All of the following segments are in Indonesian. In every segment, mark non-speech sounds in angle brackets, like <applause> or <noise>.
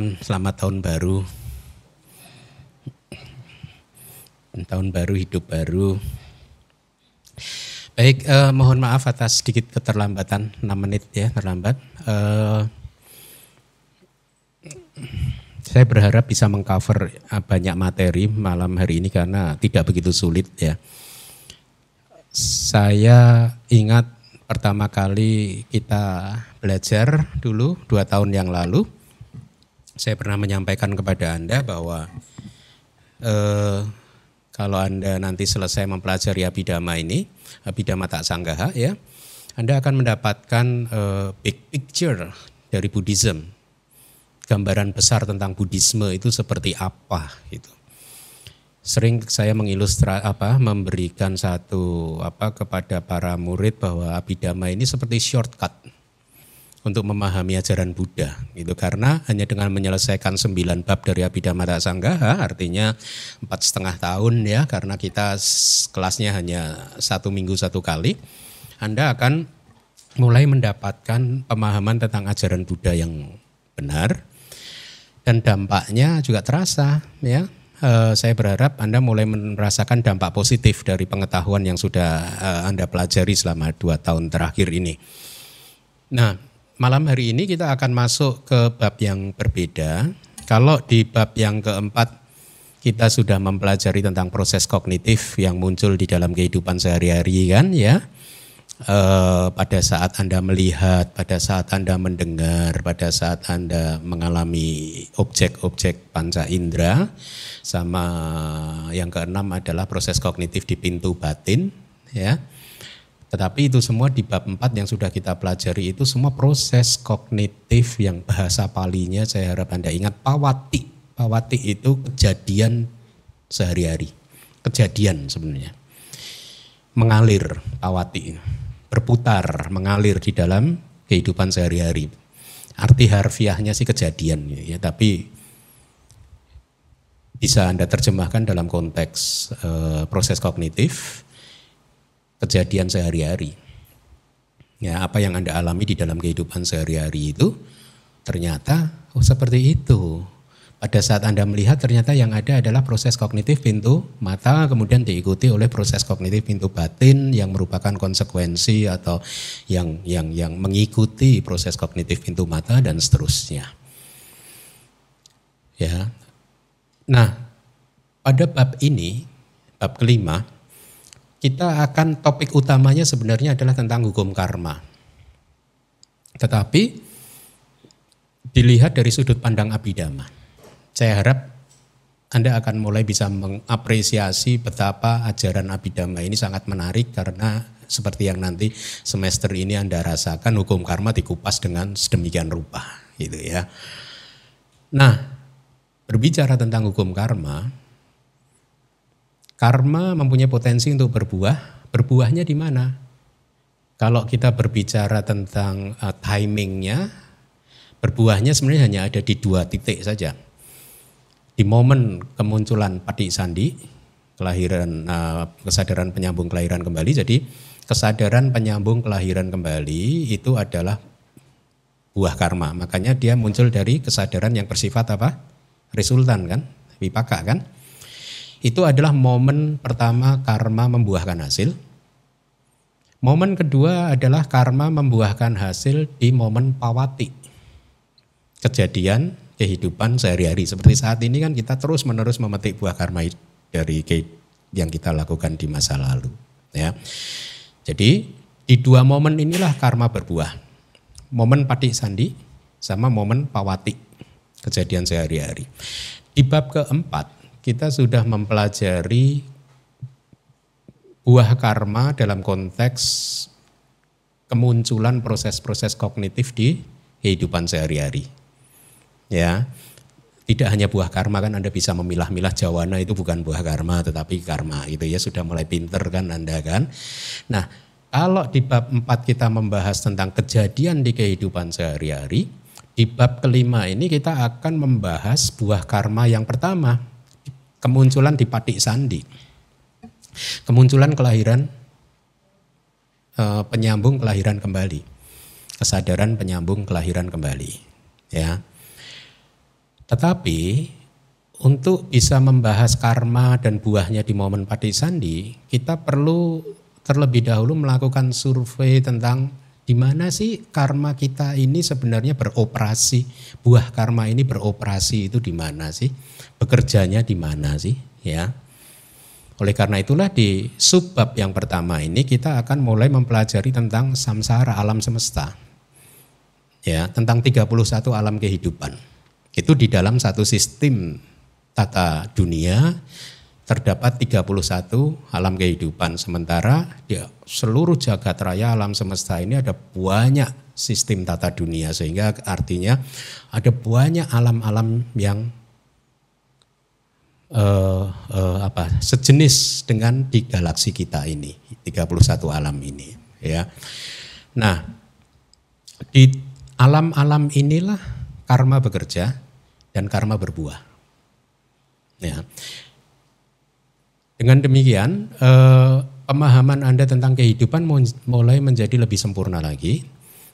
Selamat malam, selamat tahun baru. Tahun baru, hidup baru. Baik, eh, mohon maaf atas sedikit keterlambatan, 6 menit ya terlambat. Eh, saya berharap bisa mengcover eh, banyak materi malam hari ini karena tidak begitu sulit ya. Saya ingat pertama kali kita belajar dulu dua tahun yang lalu saya pernah menyampaikan kepada Anda bahwa eh, kalau Anda nanti selesai mempelajari Abhidhamma ini, Abhidhamma tak sanggaha ya, Anda akan mendapatkan eh, big picture dari Buddhism. Gambaran besar tentang Buddhisme itu seperti apa gitu. Sering saya mengilustra apa memberikan satu apa kepada para murid bahwa Abhidhamma ini seperti shortcut untuk memahami ajaran Buddha gitu. Karena hanya dengan menyelesaikan sembilan bab dari Abhidhamma Sanggaha artinya empat setengah tahun ya karena kita kelasnya hanya satu minggu satu kali Anda akan mulai mendapatkan pemahaman tentang ajaran Buddha yang benar. Dan dampaknya juga terasa ya. Uh, saya berharap Anda mulai merasakan dampak positif dari pengetahuan yang sudah uh, Anda pelajari selama dua tahun terakhir ini. Nah, malam hari ini kita akan masuk ke bab yang berbeda. Kalau di bab yang keempat kita sudah mempelajari tentang proses kognitif yang muncul di dalam kehidupan sehari-hari kan ya. E, pada saat Anda melihat, pada saat Anda mendengar, pada saat Anda mengalami objek-objek panca indera sama yang keenam adalah proses kognitif di pintu batin ya tetapi itu semua di bab 4 yang sudah kita pelajari itu semua proses kognitif yang bahasa palinya saya harap Anda ingat pawati. Pawati itu kejadian sehari-hari. Kejadian sebenarnya. Mengalir pawati. Berputar, mengalir di dalam kehidupan sehari-hari. Arti harfiahnya sih kejadian ya, tapi bisa Anda terjemahkan dalam konteks uh, proses kognitif kejadian sehari-hari. Ya, apa yang Anda alami di dalam kehidupan sehari-hari itu ternyata oh seperti itu. Pada saat Anda melihat ternyata yang ada adalah proses kognitif pintu mata kemudian diikuti oleh proses kognitif pintu batin yang merupakan konsekuensi atau yang yang yang mengikuti proses kognitif pintu mata dan seterusnya. Ya. Nah, pada bab ini, bab kelima, kita akan topik utamanya sebenarnya adalah tentang hukum karma. Tetapi dilihat dari sudut pandang abidama. Saya harap Anda akan mulai bisa mengapresiasi betapa ajaran abidama ini sangat menarik karena seperti yang nanti semester ini Anda rasakan hukum karma dikupas dengan sedemikian rupa gitu ya. Nah, berbicara tentang hukum karma, Karma mempunyai potensi untuk berbuah, berbuahnya di mana? Kalau kita berbicara tentang uh, timingnya, berbuahnya sebenarnya hanya ada di dua titik saja. Di momen kemunculan padi sandi, kelahiran uh, kesadaran penyambung kelahiran kembali. Jadi kesadaran penyambung kelahiran kembali itu adalah buah karma. Makanya dia muncul dari kesadaran yang bersifat apa? Resultan kan, wipaka kan itu adalah momen pertama karma membuahkan hasil. Momen kedua adalah karma membuahkan hasil di momen pawati. Kejadian kehidupan sehari-hari. Seperti saat ini kan kita terus menerus memetik buah karma dari yang kita lakukan di masa lalu. Ya. Jadi di dua momen inilah karma berbuah. Momen pati sandi sama momen pawati. Kejadian sehari-hari. Di bab keempat kita sudah mempelajari buah karma dalam konteks kemunculan proses-proses kognitif di kehidupan sehari-hari. Ya. Tidak hanya buah karma kan Anda bisa memilah-milah jawana itu bukan buah karma tetapi karma itu ya sudah mulai pinter kan Anda kan. Nah, kalau di bab 4 kita membahas tentang kejadian di kehidupan sehari-hari, di bab kelima ini kita akan membahas buah karma yang pertama kemunculan di Patik Sandi. Kemunculan kelahiran eh, penyambung kelahiran kembali. Kesadaran penyambung kelahiran kembali, ya. Tetapi untuk bisa membahas karma dan buahnya di momen padi sandi, kita perlu terlebih dahulu melakukan survei tentang di mana sih karma kita ini sebenarnya beroperasi, buah karma ini beroperasi itu di mana sih? Bekerjanya di mana sih? Ya. Oleh karena itulah di subbab yang pertama ini kita akan mulai mempelajari tentang samsara alam semesta. Ya, tentang 31 alam kehidupan. Itu di dalam satu sistem tata dunia terdapat 31 alam kehidupan. Sementara di seluruh jagat raya alam semesta ini ada banyak sistem tata dunia. Sehingga artinya ada banyak alam-alam yang uh, uh, apa sejenis dengan di galaksi kita ini. 31 alam ini. ya. Nah, di alam-alam inilah karma bekerja dan karma berbuah. Ya. Dengan demikian, eh, pemahaman Anda tentang kehidupan mulai menjadi lebih sempurna lagi.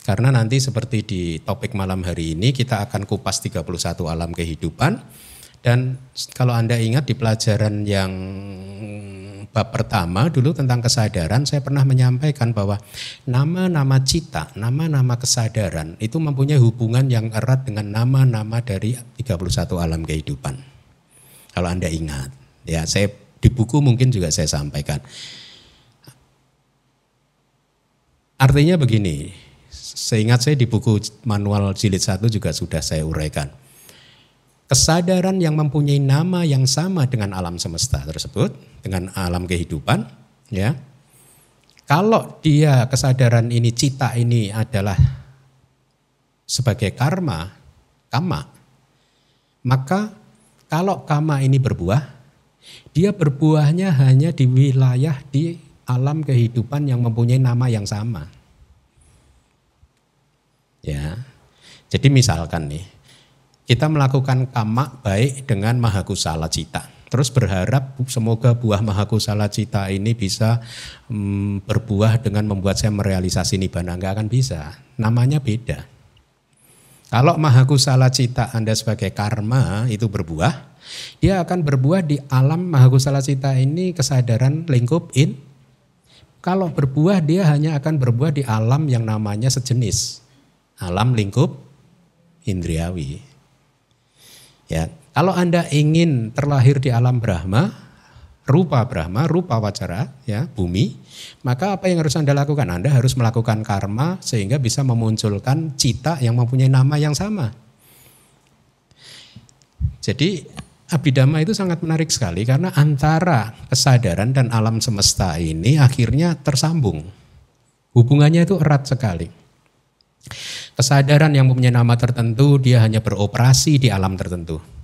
Karena nanti seperti di topik malam hari ini kita akan kupas 31 alam kehidupan. Dan kalau Anda ingat di pelajaran yang bab pertama dulu tentang kesadaran, saya pernah menyampaikan bahwa nama-nama cita, nama-nama kesadaran itu mempunyai hubungan yang erat dengan nama-nama dari 31 alam kehidupan. Kalau Anda ingat, ya saya di buku mungkin juga saya sampaikan. Artinya begini, seingat saya di buku manual jilid satu juga sudah saya uraikan. Kesadaran yang mempunyai nama yang sama dengan alam semesta tersebut, dengan alam kehidupan, ya. Kalau dia kesadaran ini, cita ini adalah sebagai karma, kama, maka kalau kama ini berbuah, dia berbuahnya hanya di wilayah di alam kehidupan yang mempunyai nama yang sama. Ya. Jadi misalkan nih, kita melakukan kama baik dengan mahakusala cita. Terus berharap semoga buah mahakusala cita ini bisa hmm, berbuah dengan membuat saya merealisasi nibbana. Enggak akan bisa. Namanya beda. Kalau mahakusala cita Anda sebagai karma itu berbuah, dia akan berbuah di alam mahakusala cita ini kesadaran lingkup in. Kalau berbuah dia hanya akan berbuah di alam yang namanya sejenis. Alam lingkup indriawi. Ya, kalau Anda ingin terlahir di alam Brahma, rupa Brahma, rupa wacara, ya, bumi, maka apa yang harus Anda lakukan? Anda harus melakukan karma sehingga bisa memunculkan cita yang mempunyai nama yang sama. Jadi Abhidhamma itu sangat menarik sekali karena antara kesadaran dan alam semesta ini akhirnya tersambung. Hubungannya itu erat sekali. Kesadaran yang mempunyai nama tertentu dia hanya beroperasi di alam tertentu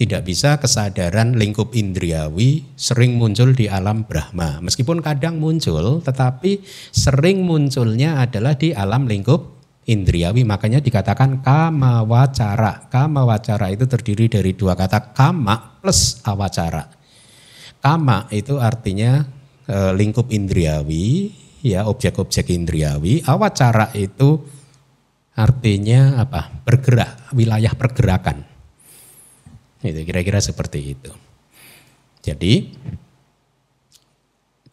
tidak bisa kesadaran lingkup indriawi sering muncul di alam Brahma. Meskipun kadang muncul, tetapi sering munculnya adalah di alam lingkup indriawi. Makanya dikatakan kama wacara. Kama wacara itu terdiri dari dua kata kama plus awacara. Kama itu artinya lingkup indriawi, ya objek-objek indriawi. Awacara itu artinya apa? Bergerak, wilayah pergerakan itu kira-kira seperti itu. Jadi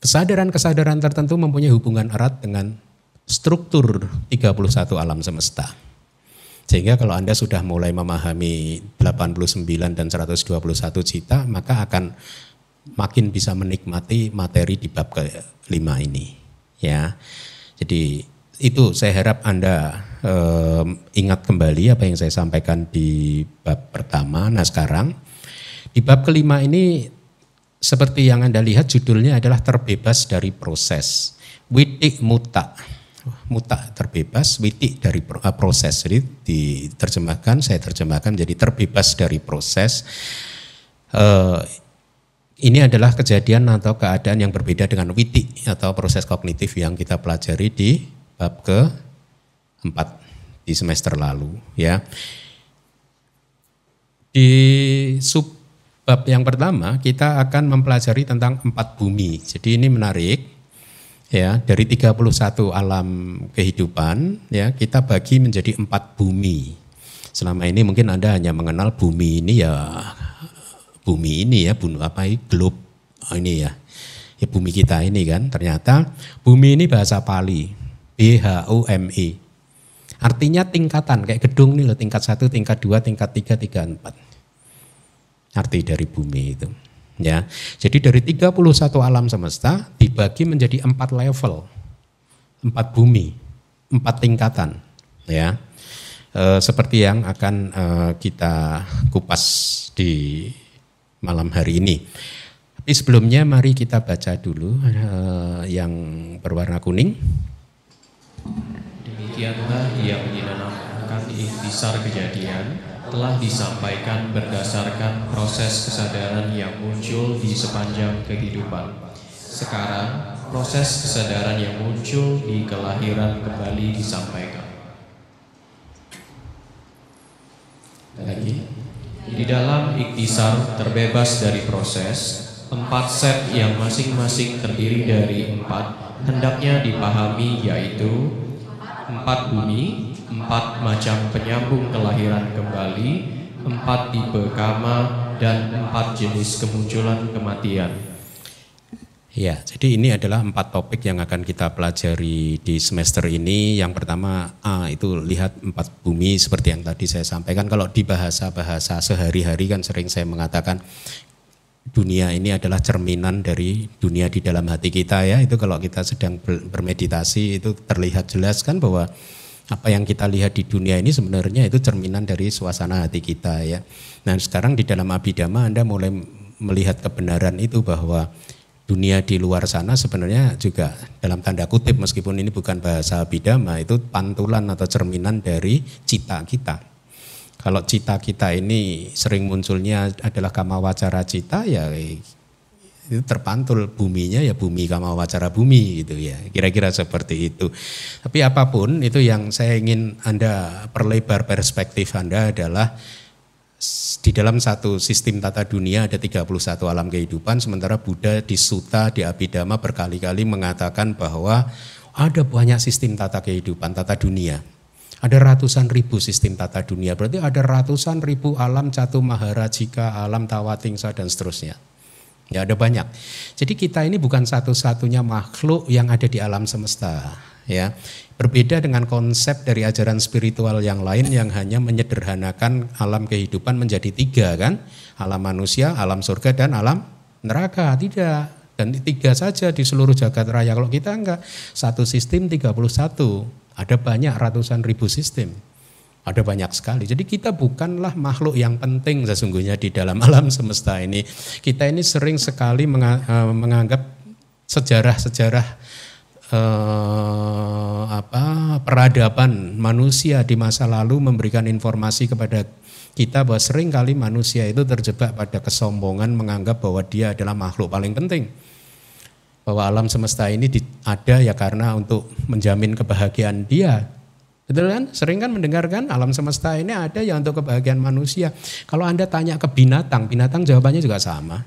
kesadaran-kesadaran tertentu mempunyai hubungan erat dengan struktur 31 alam semesta. Sehingga kalau Anda sudah mulai memahami 89 dan 121 cita, maka akan makin bisa menikmati materi di bab kelima ini. Ya, Jadi itu saya harap Anda eh, ingat kembali apa yang saya sampaikan di bab pertama. Nah sekarang di bab kelima ini seperti yang Anda lihat judulnya adalah terbebas dari proses. Witik muta. Muta terbebas, witik dari eh, proses. Jadi diterjemahkan, saya terjemahkan jadi terbebas dari proses. Eh, ini adalah kejadian atau keadaan yang berbeda dengan witik atau proses kognitif yang kita pelajari di bab ke empat di semester lalu ya. Di sub bab yang pertama kita akan mempelajari tentang empat bumi. Jadi ini menarik ya dari 31 alam kehidupan ya kita bagi menjadi empat bumi. Selama ini mungkin Anda hanya mengenal bumi ini ya bumi ini ya, bumi apa ini globe ini ya. Ya bumi kita ini kan. Ternyata bumi ini bahasa Pali. B H U M E. Artinya tingkatan kayak gedung nih loh, tingkat satu, tingkat dua, tingkat tiga, tiga, empat. Arti dari bumi itu. Ya, jadi dari 31 alam semesta dibagi menjadi empat level, empat bumi, empat tingkatan. Ya, e, seperti yang akan e, kita kupas di malam hari ini. Tapi sebelumnya mari kita baca dulu e, yang berwarna kuning. Demikianlah yang dinamakan ikhtisar kejadian telah disampaikan berdasarkan proses kesadaran yang muncul di sepanjang kehidupan. Sekarang, proses kesadaran yang muncul di kelahiran kembali disampaikan. Lagi, di dalam iktisar terbebas dari proses, empat set yang masing-masing terdiri dari empat hendaknya dipahami yaitu empat bumi, empat macam penyambung kelahiran kembali, empat tipe kama, dan empat jenis kemunculan kematian. Ya, jadi ini adalah empat topik yang akan kita pelajari di semester ini. Yang pertama, A itu lihat empat bumi seperti yang tadi saya sampaikan. Kalau di bahasa-bahasa sehari-hari kan sering saya mengatakan dunia ini adalah cerminan dari dunia di dalam hati kita ya. Itu kalau kita sedang bermeditasi itu terlihat jelas kan bahwa apa yang kita lihat di dunia ini sebenarnya itu cerminan dari suasana hati kita ya. Nah sekarang di dalam abidama Anda mulai melihat kebenaran itu bahwa dunia di luar sana sebenarnya juga dalam tanda kutip meskipun ini bukan bahasa abidama itu pantulan atau cerminan dari cita kita. Kalau cita kita ini sering munculnya adalah kama wacara cita ya itu terpantul buminya ya bumi kama wacara bumi gitu ya kira-kira seperti itu tapi apa pun itu yang saya ingin anda perlebar perspektif anda adalah di dalam satu sistem tata dunia ada 31 alam kehidupan sementara Buddha di Sutta di Abhidhamma berkali-kali mengatakan bahwa ada banyak sistem tata kehidupan tata dunia ada ratusan ribu sistem tata dunia berarti ada ratusan ribu alam catu maharajika alam tawatingsa dan seterusnya Ya ada banyak. Jadi kita ini bukan satu-satunya makhluk yang ada di alam semesta. Ya, berbeda dengan konsep dari ajaran spiritual yang lain yang hanya menyederhanakan alam kehidupan menjadi tiga kan, alam manusia, alam surga dan alam neraka. Tidak, dan tiga saja di seluruh jagat raya. Kalau kita enggak, satu sistem 31, ada banyak ratusan ribu sistem. Ada banyak sekali. Jadi kita bukanlah makhluk yang penting sesungguhnya di dalam <laughs> alam semesta ini. Kita ini sering sekali eh, menganggap sejarah-sejarah eh, apa peradaban manusia di masa lalu memberikan informasi kepada kita bahwa sering kali manusia itu terjebak pada kesombongan menganggap bahwa dia adalah makhluk paling penting. Bahwa alam semesta ini ada ya karena untuk menjamin kebahagiaan dia Betul kan? Sering kan mendengarkan alam semesta ini ada ya untuk kebahagiaan manusia. Kalau Anda tanya ke binatang, binatang jawabannya juga sama.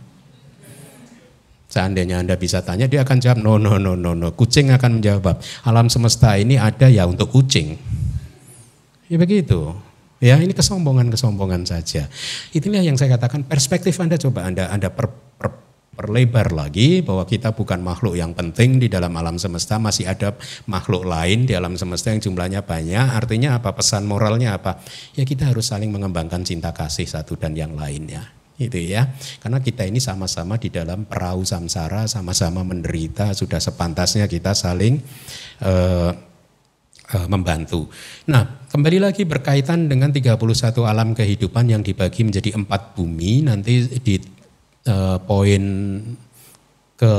Seandainya Anda bisa tanya, dia akan jawab, no, no, no, no, no. Kucing akan menjawab, alam semesta ini ada ya untuk kucing. Ya begitu. Ya ini kesombongan-kesombongan saja. Itulah yang saya katakan perspektif Anda coba Anda Anda per, per, perlebar lagi bahwa kita bukan makhluk yang penting di dalam alam semesta, masih ada makhluk lain di alam semesta yang jumlahnya banyak. Artinya apa? Pesan moralnya apa? Ya kita harus saling mengembangkan cinta kasih satu dan yang lainnya. Itu ya. Karena kita ini sama-sama di dalam perahu samsara, sama-sama menderita, sudah sepantasnya kita saling uh, uh, membantu. Nah, kembali lagi berkaitan dengan 31 alam kehidupan yang dibagi menjadi empat bumi, nanti di uh, poin ke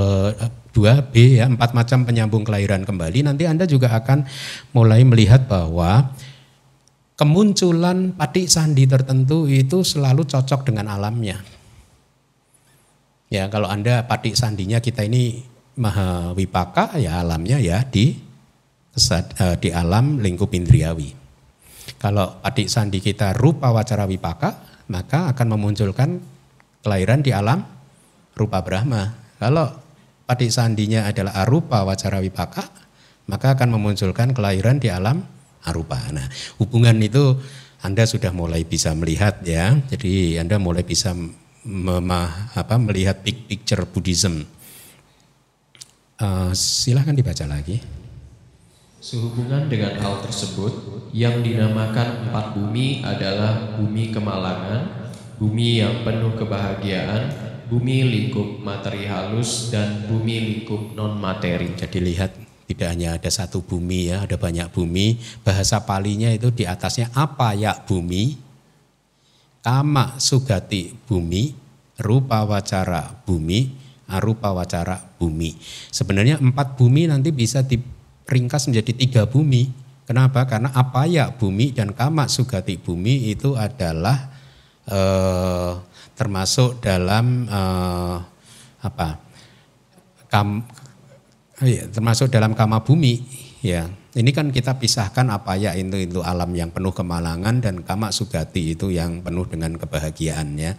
2B ya empat macam penyambung kelahiran kembali nanti Anda juga akan mulai melihat bahwa kemunculan patik sandi tertentu itu selalu cocok dengan alamnya. Ya, kalau Anda patik sandinya kita ini maha wipaka ya alamnya ya di eh, di alam lingkup indriawi. Kalau patik sandi kita rupa wacara wipaka, maka akan memunculkan kelahiran di alam rupa Brahma. Kalau padik sandinya adalah arupa wacara wipaka, maka akan memunculkan kelahiran di alam arupa. Nah, hubungan itu Anda sudah mulai bisa melihat ya. Jadi Anda mulai bisa memah, apa, melihat big picture Buddhism. Uh, silahkan dibaca lagi. Sehubungan dengan hal tersebut, yang dinamakan empat bumi adalah bumi kemalangan, bumi yang penuh kebahagiaan, bumi lingkup materi halus, dan bumi lingkup non-materi. Jadi lihat tidak hanya ada satu bumi ya, ada banyak bumi. Bahasa palinya itu di atasnya apa ya bumi, kama sugati bumi, rupa wacara bumi, arupa wacara bumi. Sebenarnya empat bumi nanti bisa diringkas menjadi tiga bumi. Kenapa? Karena apa ya bumi dan kama sugati bumi itu adalah eh, termasuk dalam eh, apa? Termasuk dalam kama bumi. Ya, ini kan kita pisahkan apa ya itu itu alam yang penuh kemalangan dan kama sugati itu yang penuh dengan kebahagiaan ya.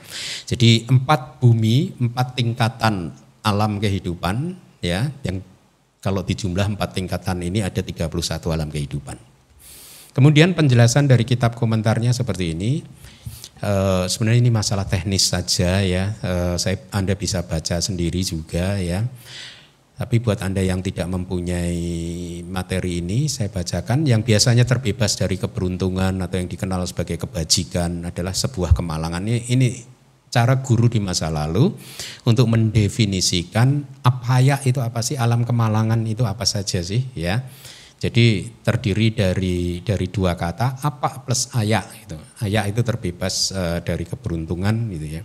Jadi empat bumi, empat tingkatan alam kehidupan ya yang kalau dijumlah empat tingkatan ini ada 31 alam kehidupan. Kemudian penjelasan dari kitab komentarnya seperti ini. Uh, sebenarnya ini masalah teknis saja ya. Uh, saya Anda bisa baca sendiri juga ya. Tapi buat Anda yang tidak mempunyai materi ini, saya bacakan yang biasanya terbebas dari keberuntungan atau yang dikenal sebagai kebajikan adalah sebuah kemalangan. Ini, cara guru di masa lalu untuk mendefinisikan apa ya itu apa sih alam kemalangan itu apa saja sih ya. Jadi terdiri dari dari dua kata apa plus ayak itu. Ayak itu terbebas uh, dari keberuntungan gitu ya.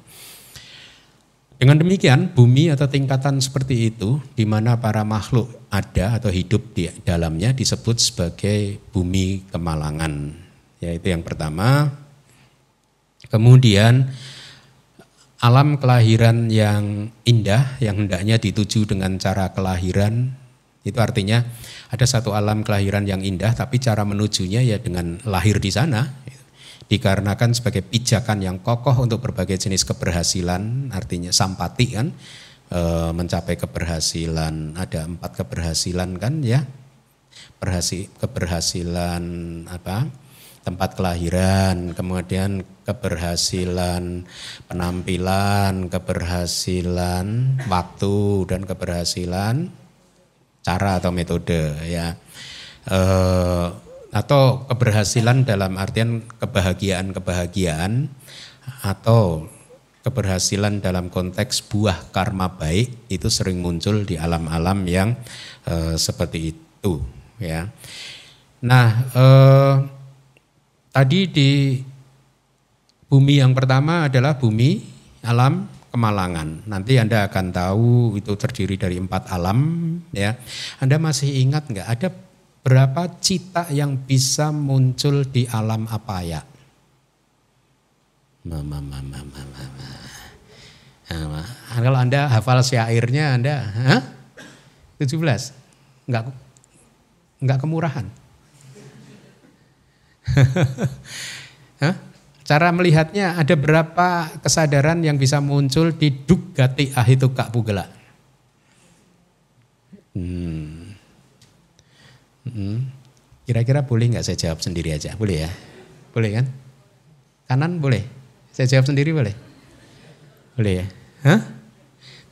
Dengan demikian, bumi atau tingkatan seperti itu, di mana para makhluk ada atau hidup di dalamnya disebut sebagai bumi kemalangan. Yaitu yang pertama. Kemudian, alam kelahiran yang indah, yang hendaknya dituju dengan cara kelahiran, itu artinya ada satu alam kelahiran yang indah, tapi cara menujunya ya dengan lahir di sana dikarenakan sebagai pijakan yang kokoh untuk berbagai jenis keberhasilan, artinya sampati kan, e, mencapai keberhasilan, ada empat keberhasilan kan ya, Berhasil, keberhasilan apa, tempat kelahiran, kemudian keberhasilan penampilan, keberhasilan waktu dan keberhasilan cara atau metode ya. E, atau keberhasilan dalam artian kebahagiaan-kebahagiaan atau keberhasilan dalam konteks buah karma baik itu sering muncul di alam-alam yang e, seperti itu ya. Nah, e, tadi di bumi yang pertama adalah bumi alam kemalangan. Nanti Anda akan tahu itu terdiri dari empat alam ya. Anda masih ingat nggak ada berapa cita yang bisa muncul di alam apa ya? Mama, mama, mama, mama. Nah, kalau Anda hafal syairnya Anda, Hah? 17? Enggak, enggak kemurahan. <laughs> Hah? Cara melihatnya ada berapa kesadaran yang bisa muncul di dugati ahitu kak pugela? Hmm. Hmm. Kira-kira boleh nggak saya jawab sendiri aja? Boleh ya? Boleh kan? Kanan boleh? Saya jawab sendiri boleh? Boleh ya? Hah?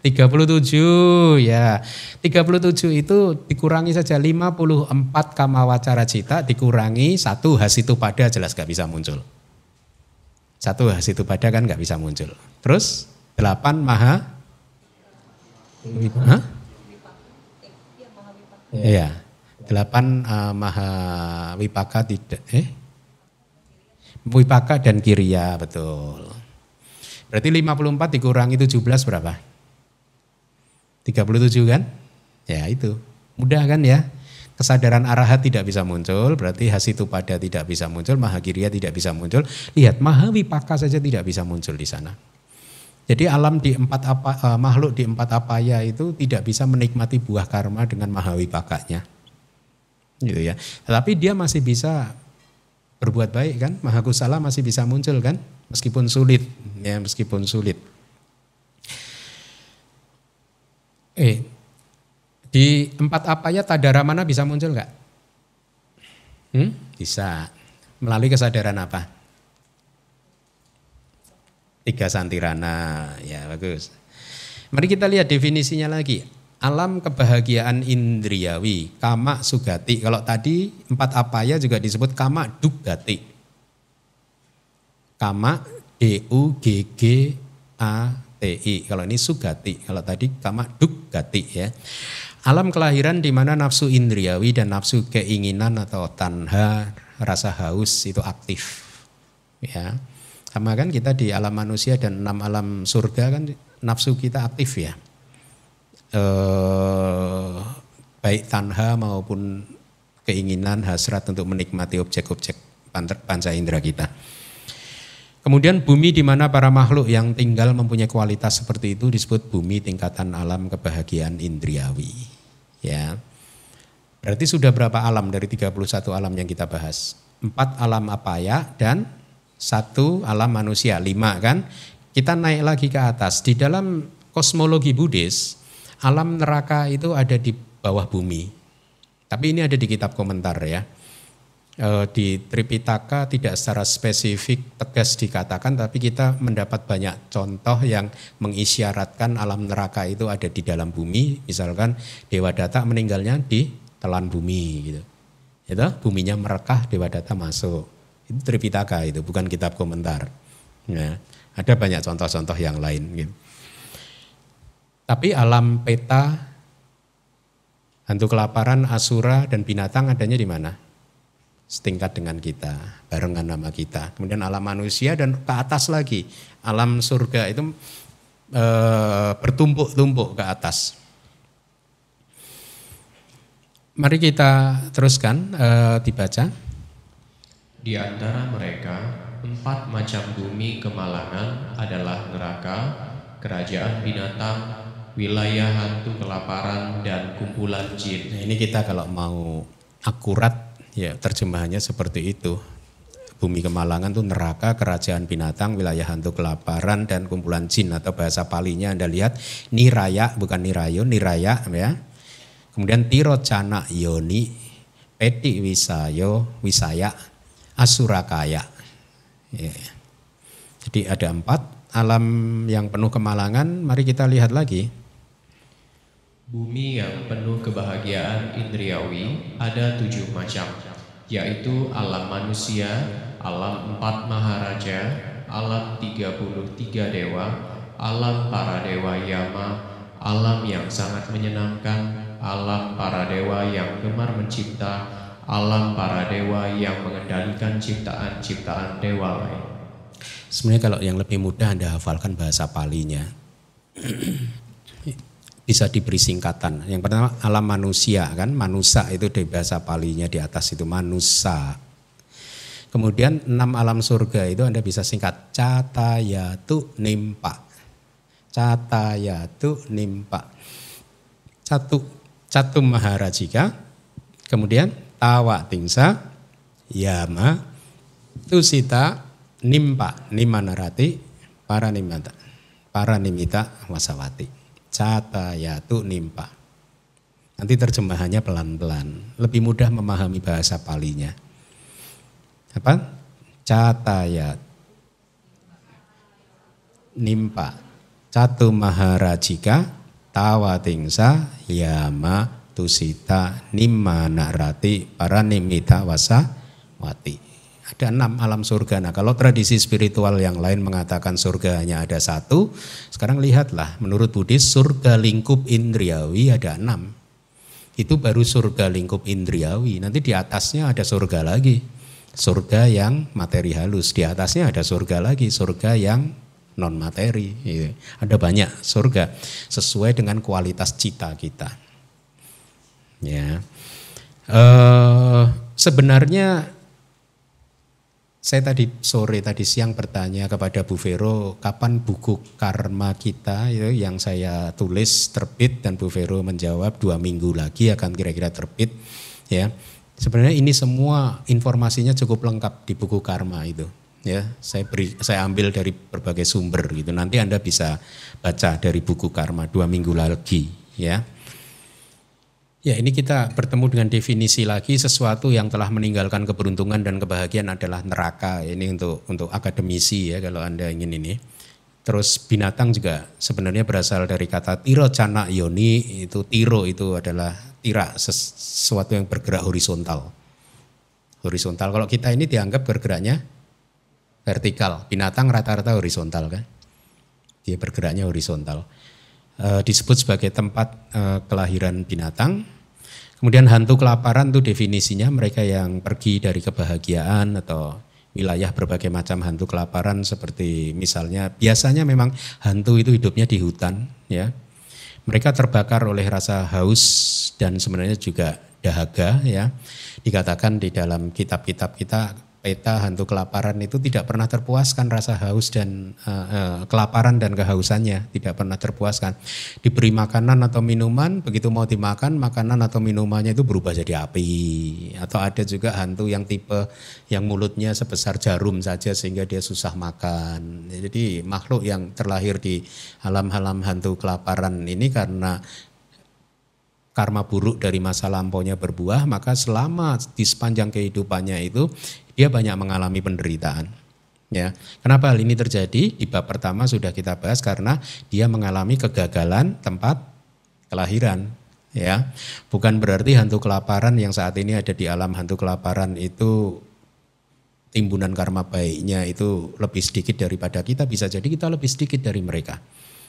37 ya. 37 itu dikurangi saja 54 kama wacara cita dikurangi satu hasitu pada jelas gak bisa muncul. Satu hasitu pada kan gak bisa muncul. Terus 8 maha Hah? Iya. Delapan uh, maha wipaka tidak eh wipaka dan kiria betul. Berarti 54 dikurangi 17 berapa? 37 kan? Ya itu. Mudah kan ya? Kesadaran arahat tidak bisa muncul, berarti hasitu pada tidak bisa muncul, maha kiria tidak bisa muncul. Lihat, maha wipaka saja tidak bisa muncul di sana. Jadi alam di empat apa, uh, makhluk di empat apaya itu tidak bisa menikmati buah karma dengan maha wipakanya gitu ya. Tetapi dia masih bisa berbuat baik kan, maha kusala masih bisa muncul kan, meskipun sulit, ya meskipun sulit. Eh, di empat apa ya tadara mana bisa muncul nggak? Hmm? Bisa. Melalui kesadaran apa? Tiga santirana, ya bagus. Mari kita lihat definisinya lagi. Alam kebahagiaan indriawi, kama sugati. Kalau tadi empat apaya juga disebut kama dugati. Kama D U G G A T I. Kalau ini sugati, kalau tadi kama dugati ya. Alam kelahiran di mana nafsu indriawi dan nafsu keinginan atau tanha, rasa haus itu aktif. Ya. Sama kan kita di alam manusia dan enam alam surga kan nafsu kita aktif ya. Eh, baik tanha maupun keinginan hasrat untuk menikmati objek-objek panca indera kita. Kemudian bumi di mana para makhluk yang tinggal mempunyai kualitas seperti itu disebut bumi tingkatan alam kebahagiaan indriawi. Ya. Berarti sudah berapa alam dari 31 alam yang kita bahas? Empat alam apaya dan satu alam manusia, lima kan. Kita naik lagi ke atas. Di dalam kosmologi Buddhis, alam neraka itu ada di bawah bumi. Tapi ini ada di kitab komentar ya. E, di Tripitaka tidak secara spesifik tegas dikatakan, tapi kita mendapat banyak contoh yang mengisyaratkan alam neraka itu ada di dalam bumi. Misalkan Dewa Data meninggalnya di telan bumi gitu. Itu buminya merekah, Dewa Data masuk. Itu Tripitaka itu, bukan kitab komentar. Ya, ada banyak contoh-contoh yang lain. Gitu. Tapi alam peta, hantu kelaparan, asura, dan binatang adanya di mana? Setingkat dengan kita, barengan nama kita. Kemudian alam manusia dan ke atas lagi. Alam surga itu e, bertumpuk-tumpuk ke atas. Mari kita teruskan e, dibaca. Di antara mereka, empat macam bumi kemalangan adalah neraka, kerajaan binatang, wilayah hantu kelaparan, dan kumpulan jin. Nah, ini kita kalau mau akurat, ya terjemahannya seperti itu. Bumi kemalangan itu neraka, kerajaan binatang, wilayah hantu kelaparan, dan kumpulan jin atau bahasa palinya Anda lihat niraya, bukan nirayo, niraya ya. Kemudian tiro cana yoni, peti wisayo, wisaya, Asurakaya. Ya. Jadi ada empat alam yang penuh kemalangan. Mari kita lihat lagi. Bumi yang penuh kebahagiaan indriawi ada tujuh macam, yaitu alam manusia, alam empat maharaja, alam tiga puluh tiga dewa, alam para dewa yama, alam yang sangat menyenangkan, alam para dewa yang gemar mencipta, alam para dewa yang mengendalikan ciptaan-ciptaan dewa lain. Sebenarnya kalau yang lebih mudah Anda hafalkan bahasa palinya. Bisa diberi singkatan. Yang pertama alam manusia kan, manusia itu di bahasa palinya di atas itu manusia. Kemudian enam alam surga itu Anda bisa singkat catayatu nimpa. Catayatu nimpa. Satu, catu maharajika. Kemudian tawa tingsa yama tusita nimpa nimanarati para nimata para nimita wasawati cata yatu nimpa. Nanti terjemahannya pelan-pelan. Lebih mudah memahami bahasa palinya. Apa? Cata yat nimpa. Catu maharajika tawa tingsa yama tusita nimma narati para nimita wasa wati. Ada enam alam surga. Nah kalau tradisi spiritual yang lain mengatakan surga hanya ada satu, sekarang lihatlah menurut Buddhis surga lingkup indriawi ada enam. Itu baru surga lingkup indriawi. Nanti di atasnya ada surga lagi. Surga yang materi halus. Di atasnya ada surga lagi. Surga yang non materi. Gitu. Ada banyak surga sesuai dengan kualitas cita kita. Ya, uh, sebenarnya saya tadi sore tadi siang bertanya kepada Bu Vero kapan buku karma kita itu yang saya tulis terbit? Dan Bu Vero menjawab dua minggu lagi akan kira-kira terbit ya. Sebenarnya ini semua informasinya cukup lengkap di buku karma itu ya. Saya beri saya ambil dari berbagai sumber gitu. Nanti anda bisa baca dari buku karma dua minggu lagi ya Ya ini kita bertemu dengan definisi lagi sesuatu yang telah meninggalkan keberuntungan dan kebahagiaan adalah neraka. Ini untuk untuk akademisi ya kalau Anda ingin ini. Terus binatang juga sebenarnya berasal dari kata tiro cana yoni itu tiro itu adalah tira sesuatu yang bergerak horizontal. Horizontal. Kalau kita ini dianggap bergeraknya vertikal. Binatang rata-rata horizontal kan. Dia bergeraknya horizontal. E, disebut sebagai tempat e, kelahiran binatang. Kemudian hantu kelaparan itu definisinya mereka yang pergi dari kebahagiaan atau wilayah berbagai macam hantu kelaparan seperti misalnya biasanya memang hantu itu hidupnya di hutan ya. Mereka terbakar oleh rasa haus dan sebenarnya juga dahaga ya. Dikatakan di dalam kitab-kitab kita peta hantu kelaparan itu tidak pernah terpuaskan rasa haus dan uh, uh, kelaparan dan kehausannya tidak pernah terpuaskan. Diberi makanan atau minuman begitu mau dimakan makanan atau minumannya itu berubah jadi api. Atau ada juga hantu yang tipe yang mulutnya sebesar jarum saja sehingga dia susah makan. Jadi makhluk yang terlahir di alam-alam hantu kelaparan ini karena karma buruk dari masa lampaunya berbuah, maka selama di sepanjang kehidupannya itu dia banyak mengalami penderitaan. Ya, kenapa hal ini terjadi? Di bab pertama sudah kita bahas karena dia mengalami kegagalan tempat kelahiran. Ya, bukan berarti hantu kelaparan yang saat ini ada di alam hantu kelaparan itu timbunan karma baiknya itu lebih sedikit daripada kita. Bisa jadi kita lebih sedikit dari mereka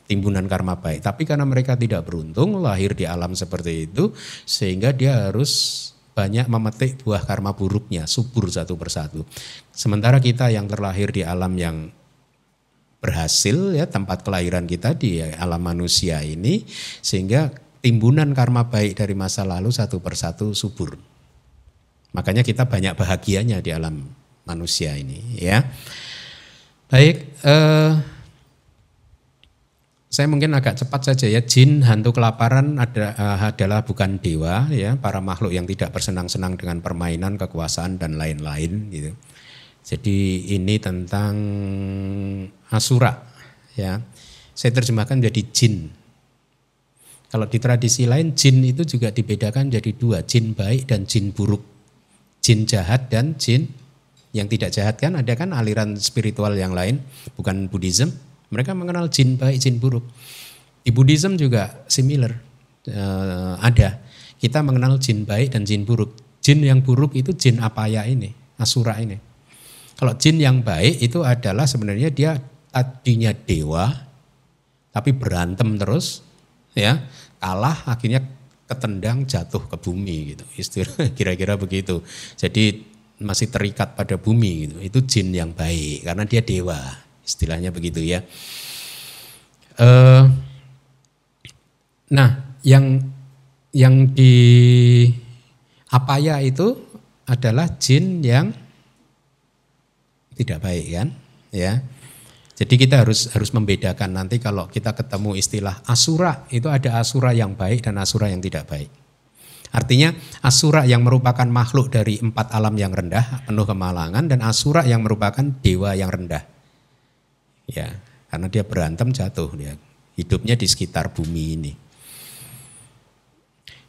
timbunan karma baik. Tapi karena mereka tidak beruntung lahir di alam seperti itu, sehingga dia harus banyak memetik buah karma buruknya, subur satu persatu. Sementara kita yang terlahir di alam yang berhasil ya tempat kelahiran kita di alam manusia ini sehingga timbunan karma baik dari masa lalu satu persatu subur. Makanya kita banyak bahagianya di alam manusia ini ya. Baik, eh, saya mungkin agak cepat saja ya. Jin hantu kelaparan ada, uh, adalah bukan dewa ya, para makhluk yang tidak bersenang-senang dengan permainan, kekuasaan dan lain-lain gitu. Jadi ini tentang asura ya. Saya terjemahkan jadi jin. Kalau di tradisi lain jin itu juga dibedakan jadi dua, jin baik dan jin buruk. Jin jahat dan jin yang tidak jahat kan ada kan aliran spiritual yang lain, bukan Buddhism mereka mengenal jin baik, jin buruk. Di Buddhism juga similar. Uh, ada. Kita mengenal jin baik dan jin buruk. Jin yang buruk itu jin apaya ini, asura ini. Kalau jin yang baik itu adalah sebenarnya dia tadinya dewa, tapi berantem terus, ya kalah akhirnya ketendang jatuh ke bumi gitu. Istilah <laughs> kira-kira begitu. Jadi masih terikat pada bumi gitu. Itu jin yang baik karena dia dewa istilahnya begitu ya. Uh, nah, yang yang di apa ya itu adalah jin yang tidak baik kan, ya. Jadi kita harus harus membedakan nanti kalau kita ketemu istilah asura itu ada asura yang baik dan asura yang tidak baik. Artinya asura yang merupakan makhluk dari empat alam yang rendah penuh kemalangan dan asura yang merupakan dewa yang rendah ya karena dia berantem jatuh dia. Hidupnya di sekitar bumi ini.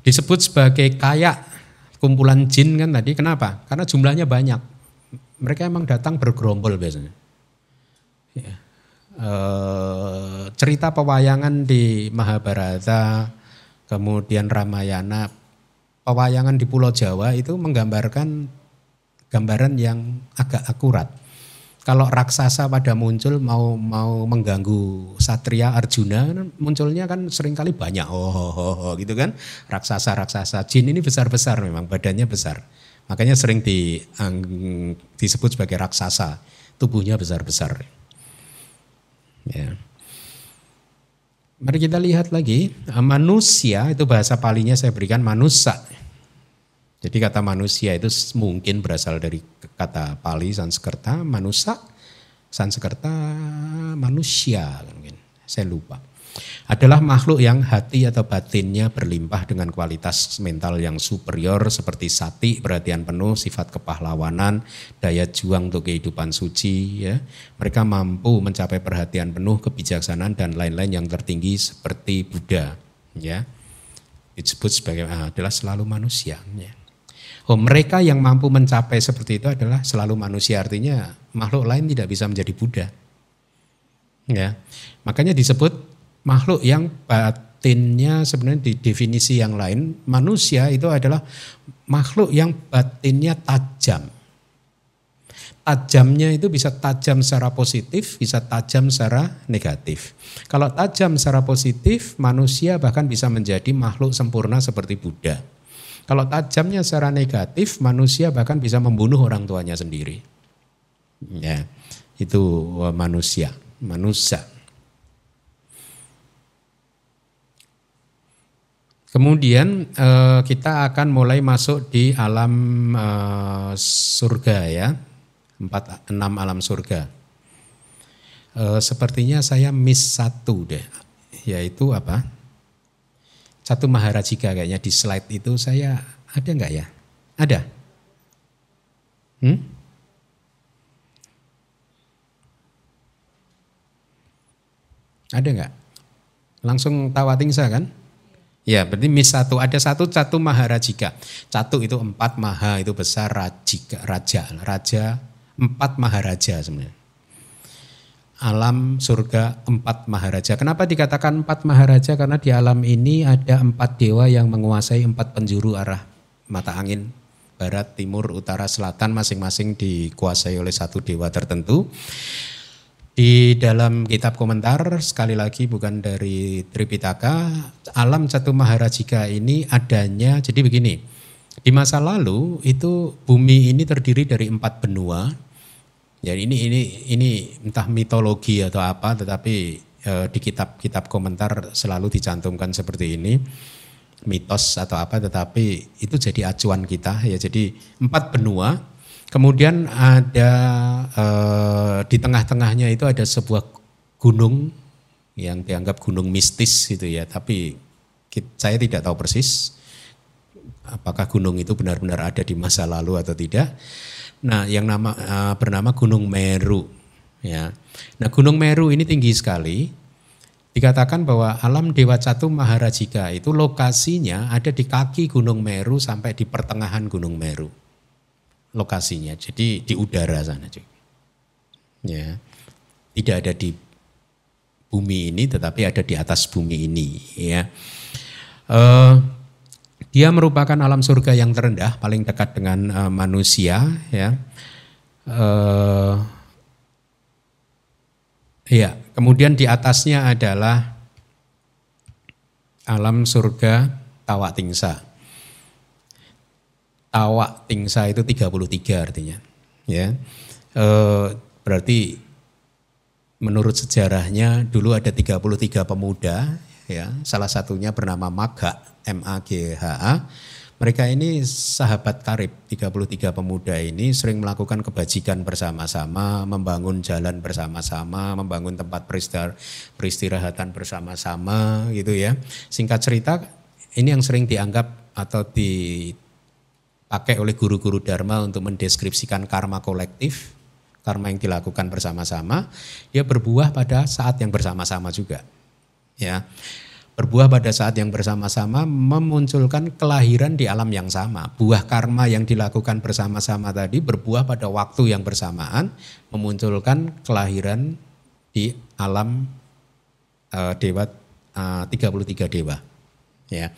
Disebut sebagai kayak kumpulan jin kan tadi. Kenapa? Karena jumlahnya banyak. Mereka emang datang bergerombol biasanya. Ya. e, cerita pewayangan di Mahabharata kemudian Ramayana pewayangan di Pulau Jawa itu menggambarkan gambaran yang agak akurat kalau raksasa pada muncul mau mau mengganggu satria Arjuna munculnya kan sering kali banyak. Oh, oh, oh, oh gitu kan. Raksasa raksasa. Jin ini besar besar memang badannya besar. Makanya sering di, ang, disebut sebagai raksasa. Tubuhnya besar besar ya. Mari kita lihat lagi. Manusia itu bahasa palinya saya berikan manusia jadi kata manusia itu mungkin berasal dari kata Pali Sanskerta, manusia, Sanskerta manusia mungkin. Saya lupa. Adalah makhluk yang hati atau batinnya berlimpah dengan kualitas mental yang superior seperti sati, perhatian penuh, sifat kepahlawanan, daya juang untuk kehidupan suci. Ya. Mereka mampu mencapai perhatian penuh, kebijaksanaan dan lain-lain yang tertinggi seperti Buddha. Ya. Disebut sebagai ah, adalah selalu manusia. Ya. Oh, mereka yang mampu mencapai seperti itu adalah selalu manusia. Artinya makhluk lain tidak bisa menjadi Buddha. Ya. Makanya disebut makhluk yang batinnya sebenarnya di definisi yang lain, manusia itu adalah makhluk yang batinnya tajam. Tajamnya itu bisa tajam secara positif, bisa tajam secara negatif. Kalau tajam secara positif, manusia bahkan bisa menjadi makhluk sempurna seperti Buddha. Kalau tajamnya secara negatif, manusia bahkan bisa membunuh orang tuanya sendiri. Ya, itu manusia, manusia. Kemudian eh, kita akan mulai masuk di alam eh, surga ya, empat enam alam surga. Eh, sepertinya saya miss satu deh, yaitu apa? Satu Maharajika kayaknya di slide itu saya ada nggak ya? Ada? Hmm? Ada nggak? Langsung tawatingsa kan? Ya, berarti mis satu. Ada satu satu maharajika. Satu itu empat maha itu besar rajika, raja. Raja empat maharaja sebenarnya. Alam surga empat maharaja. Kenapa dikatakan empat maharaja? Karena di alam ini ada empat dewa yang menguasai empat penjuru arah mata angin. Barat, timur, utara, selatan masing-masing dikuasai oleh satu dewa tertentu. Di dalam kitab komentar sekali lagi bukan dari Tripitaka, alam satu Maharajika ini adanya jadi begini. Di masa lalu itu bumi ini terdiri dari empat benua. Ya ini ini ini entah mitologi atau apa, tetapi eh, di kitab-kitab komentar selalu dicantumkan seperti ini mitos atau apa, tetapi itu jadi acuan kita ya. Jadi empat benua Kemudian ada eh, di tengah-tengahnya itu ada sebuah gunung yang dianggap gunung mistis gitu ya, tapi saya tidak tahu persis apakah gunung itu benar-benar ada di masa lalu atau tidak. Nah, yang nama eh, bernama Gunung Meru ya. Nah, Gunung Meru ini tinggi sekali. Dikatakan bahwa alam Dewa Catu Maharajika itu lokasinya ada di kaki Gunung Meru sampai di pertengahan Gunung Meru lokasinya. Jadi di udara sana, cuy. Ya. Tidak ada di bumi ini tetapi ada di atas bumi ini, ya. Uh, dia merupakan alam surga yang terendah, paling dekat dengan uh, manusia, ya. Uh, ya, kemudian di atasnya adalah alam surga Tawa Tingsa. Awak tingsa itu 33 artinya. Ya. E, berarti menurut sejarahnya dulu ada 33 pemuda ya, salah satunya bernama Maga, M A G H A. Mereka ini sahabat karib, 33 pemuda ini sering melakukan kebajikan bersama-sama, membangun jalan bersama-sama, membangun tempat peristirahatan bersama-sama gitu ya. Singkat cerita, ini yang sering dianggap atau di dipakai oleh guru-guru Dharma untuk mendeskripsikan karma kolektif, karma yang dilakukan bersama-sama, dia berbuah pada saat yang bersama-sama juga. Ya. Berbuah pada saat yang bersama-sama memunculkan kelahiran di alam yang sama. Buah karma yang dilakukan bersama-sama tadi berbuah pada waktu yang bersamaan memunculkan kelahiran di alam uh, dewa uh, 33 dewa. Ya.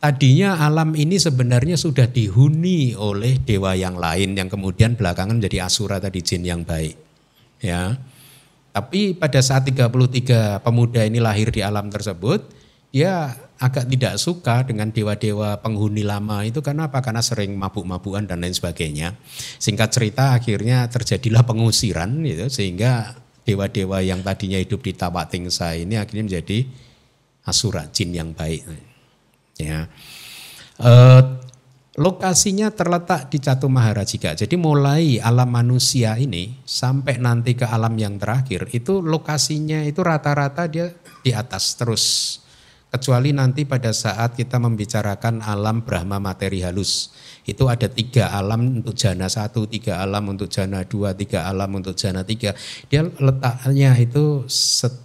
Tadinya alam ini sebenarnya sudah dihuni oleh dewa yang lain yang kemudian belakangan menjadi asura tadi jin yang baik. Ya. Tapi pada saat 33 pemuda ini lahir di alam tersebut, dia agak tidak suka dengan dewa-dewa penghuni lama itu karena apa? Karena sering mabuk-mabukan dan lain sebagainya. Singkat cerita akhirnya terjadilah pengusiran gitu sehingga dewa-dewa yang tadinya hidup di Tapak Tingsa ini akhirnya menjadi asura jin yang baik. Ya. E, lokasinya terletak di Catu Maharajika. Jadi mulai alam manusia ini sampai nanti ke alam yang terakhir itu lokasinya itu rata-rata dia di atas terus. Kecuali nanti pada saat kita membicarakan alam Brahma materi halus. Itu ada tiga alam untuk jana satu, tiga alam untuk jana dua, tiga alam untuk jana tiga. Dia letaknya itu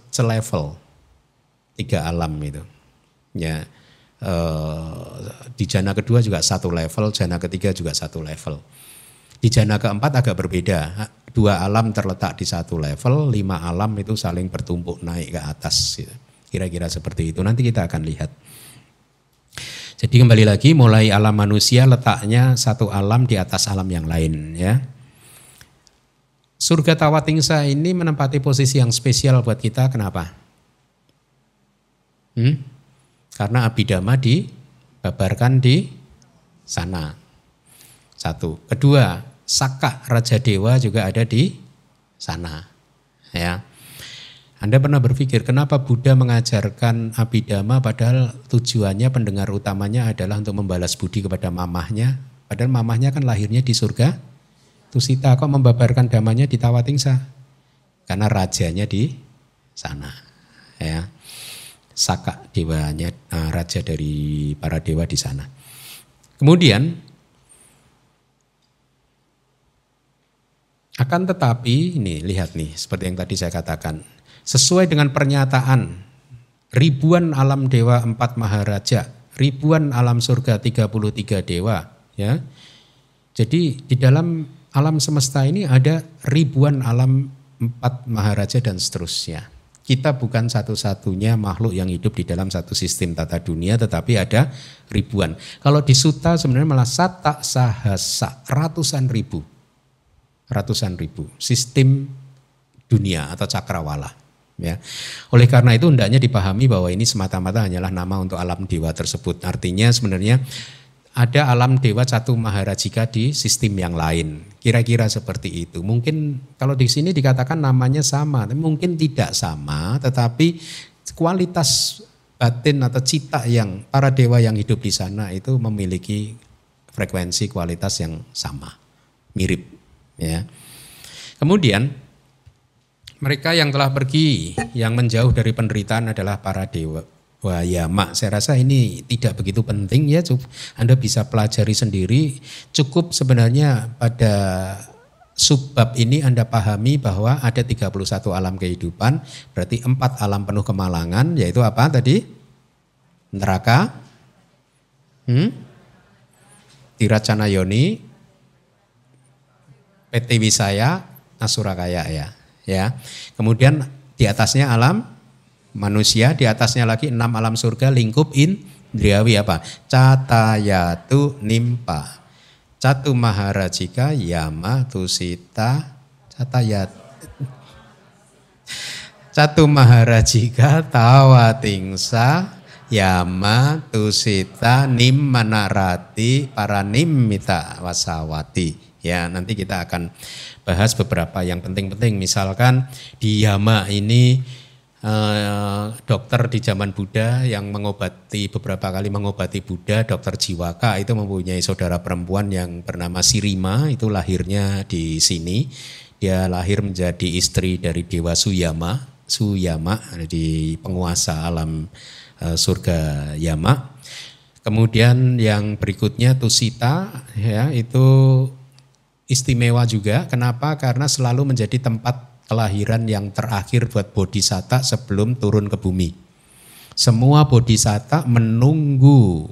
selevel. Tiga alam itu. Ya Eh, di jana kedua juga satu level, jana ketiga juga satu level. Di jana keempat agak berbeda. Dua alam terletak di satu level, lima alam itu saling bertumpuk naik ke atas. gitu. Kira-kira seperti itu. Nanti kita akan lihat. Jadi kembali lagi mulai alam manusia letaknya satu alam di atas alam yang lain ya. Surga Tawatingsa ini menempati posisi yang spesial buat kita. Kenapa? Hmm? Karena Abhidhamma dibabarkan di sana. Satu. Kedua, Saka Raja Dewa juga ada di sana. Ya. Anda pernah berpikir kenapa Buddha mengajarkan Abhidhamma padahal tujuannya pendengar utamanya adalah untuk membalas budi kepada mamahnya. Padahal mamahnya kan lahirnya di surga Tusita kok membabarkan damanya di Tawatingsa? Karena rajanya di sana. Ya. Saka dewanya, uh, raja dari para dewa di sana. Kemudian akan tetapi ini lihat nih seperti yang tadi saya katakan sesuai dengan pernyataan ribuan alam dewa empat maharaja ribuan alam surga 33 dewa ya jadi di dalam alam semesta ini ada ribuan alam empat maharaja dan seterusnya. Kita bukan satu-satunya makhluk yang hidup di dalam satu sistem tata dunia, tetapi ada ribuan. Kalau di Suta sebenarnya malah sata sahasa, ratusan ribu. Ratusan ribu. Sistem dunia atau cakrawala. Ya. Oleh karena itu hendaknya dipahami bahwa ini semata-mata hanyalah nama untuk alam dewa tersebut. Artinya sebenarnya ada alam dewa satu maharajika di sistem yang lain. Kira-kira seperti itu. Mungkin kalau di sini dikatakan namanya sama, mungkin tidak sama, tetapi kualitas batin atau cita yang para dewa yang hidup di sana itu memiliki frekuensi kualitas yang sama, mirip. Ya. Kemudian mereka yang telah pergi, yang menjauh dari penderitaan adalah para dewa, Wah ya mak, saya rasa ini tidak begitu penting ya. Anda bisa pelajari sendiri. Cukup sebenarnya pada subbab ini Anda pahami bahwa ada 31 alam kehidupan. Berarti empat alam penuh kemalangan, yaitu apa tadi? Neraka, hmm? Tiracana Yoni, PT Wisaya, Asurakaya ya. ya. Kemudian di atasnya alam manusia, di atasnya lagi enam alam surga lingkup indriawi apa? Catayatu nimpa. Catu maharajika yama tusita catayat. Catu maharajika tawatingsa yama tusita nimmanarati para nimmita wasawati. Ya, nanti kita akan bahas beberapa yang penting-penting. Misalkan di Yama ini Eh, dokter di zaman Buddha yang mengobati beberapa kali mengobati Buddha, dokter Jiwaka itu mempunyai saudara perempuan yang bernama Sirima itu lahirnya di sini. Dia lahir menjadi istri dari Dewa Suyama, Suyama di penguasa alam uh, surga Yama. Kemudian yang berikutnya Tusita ya itu istimewa juga. Kenapa? Karena selalu menjadi tempat kelahiran yang terakhir buat bodhisatta sebelum turun ke bumi. Semua bodhisatta menunggu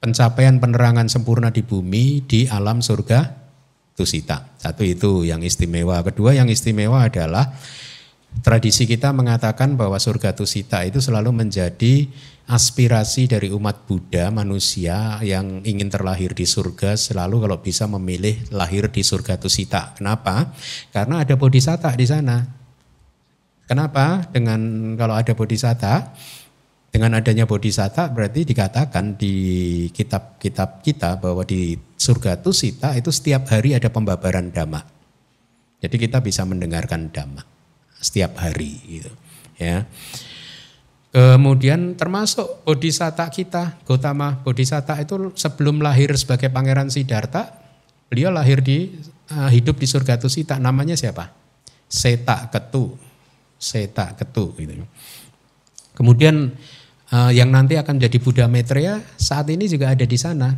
pencapaian penerangan sempurna di bumi di alam surga Tusita. Satu itu yang istimewa. Kedua yang istimewa adalah tradisi kita mengatakan bahwa surga Tusita itu selalu menjadi aspirasi dari umat Buddha manusia yang ingin terlahir di surga selalu kalau bisa memilih lahir di surga Tusita. Kenapa? Karena ada bodhisatta di sana. Kenapa? Dengan kalau ada bodhisatta, dengan adanya bodhisatta berarti dikatakan di kitab-kitab kita bahwa di surga Tusita itu setiap hari ada pembabaran dhamma. Jadi kita bisa mendengarkan dhamma setiap hari gitu. Ya. Kemudian termasuk bodhisatta kita, Gotama bodhisatta itu sebelum lahir sebagai pangeran Siddhartha, beliau lahir di uh, hidup di surga Tusita. Namanya siapa? Seta Ketu. Seta Ketu gitu. Kemudian uh, yang nanti akan jadi Buddha Maitreya saat ini juga ada di sana.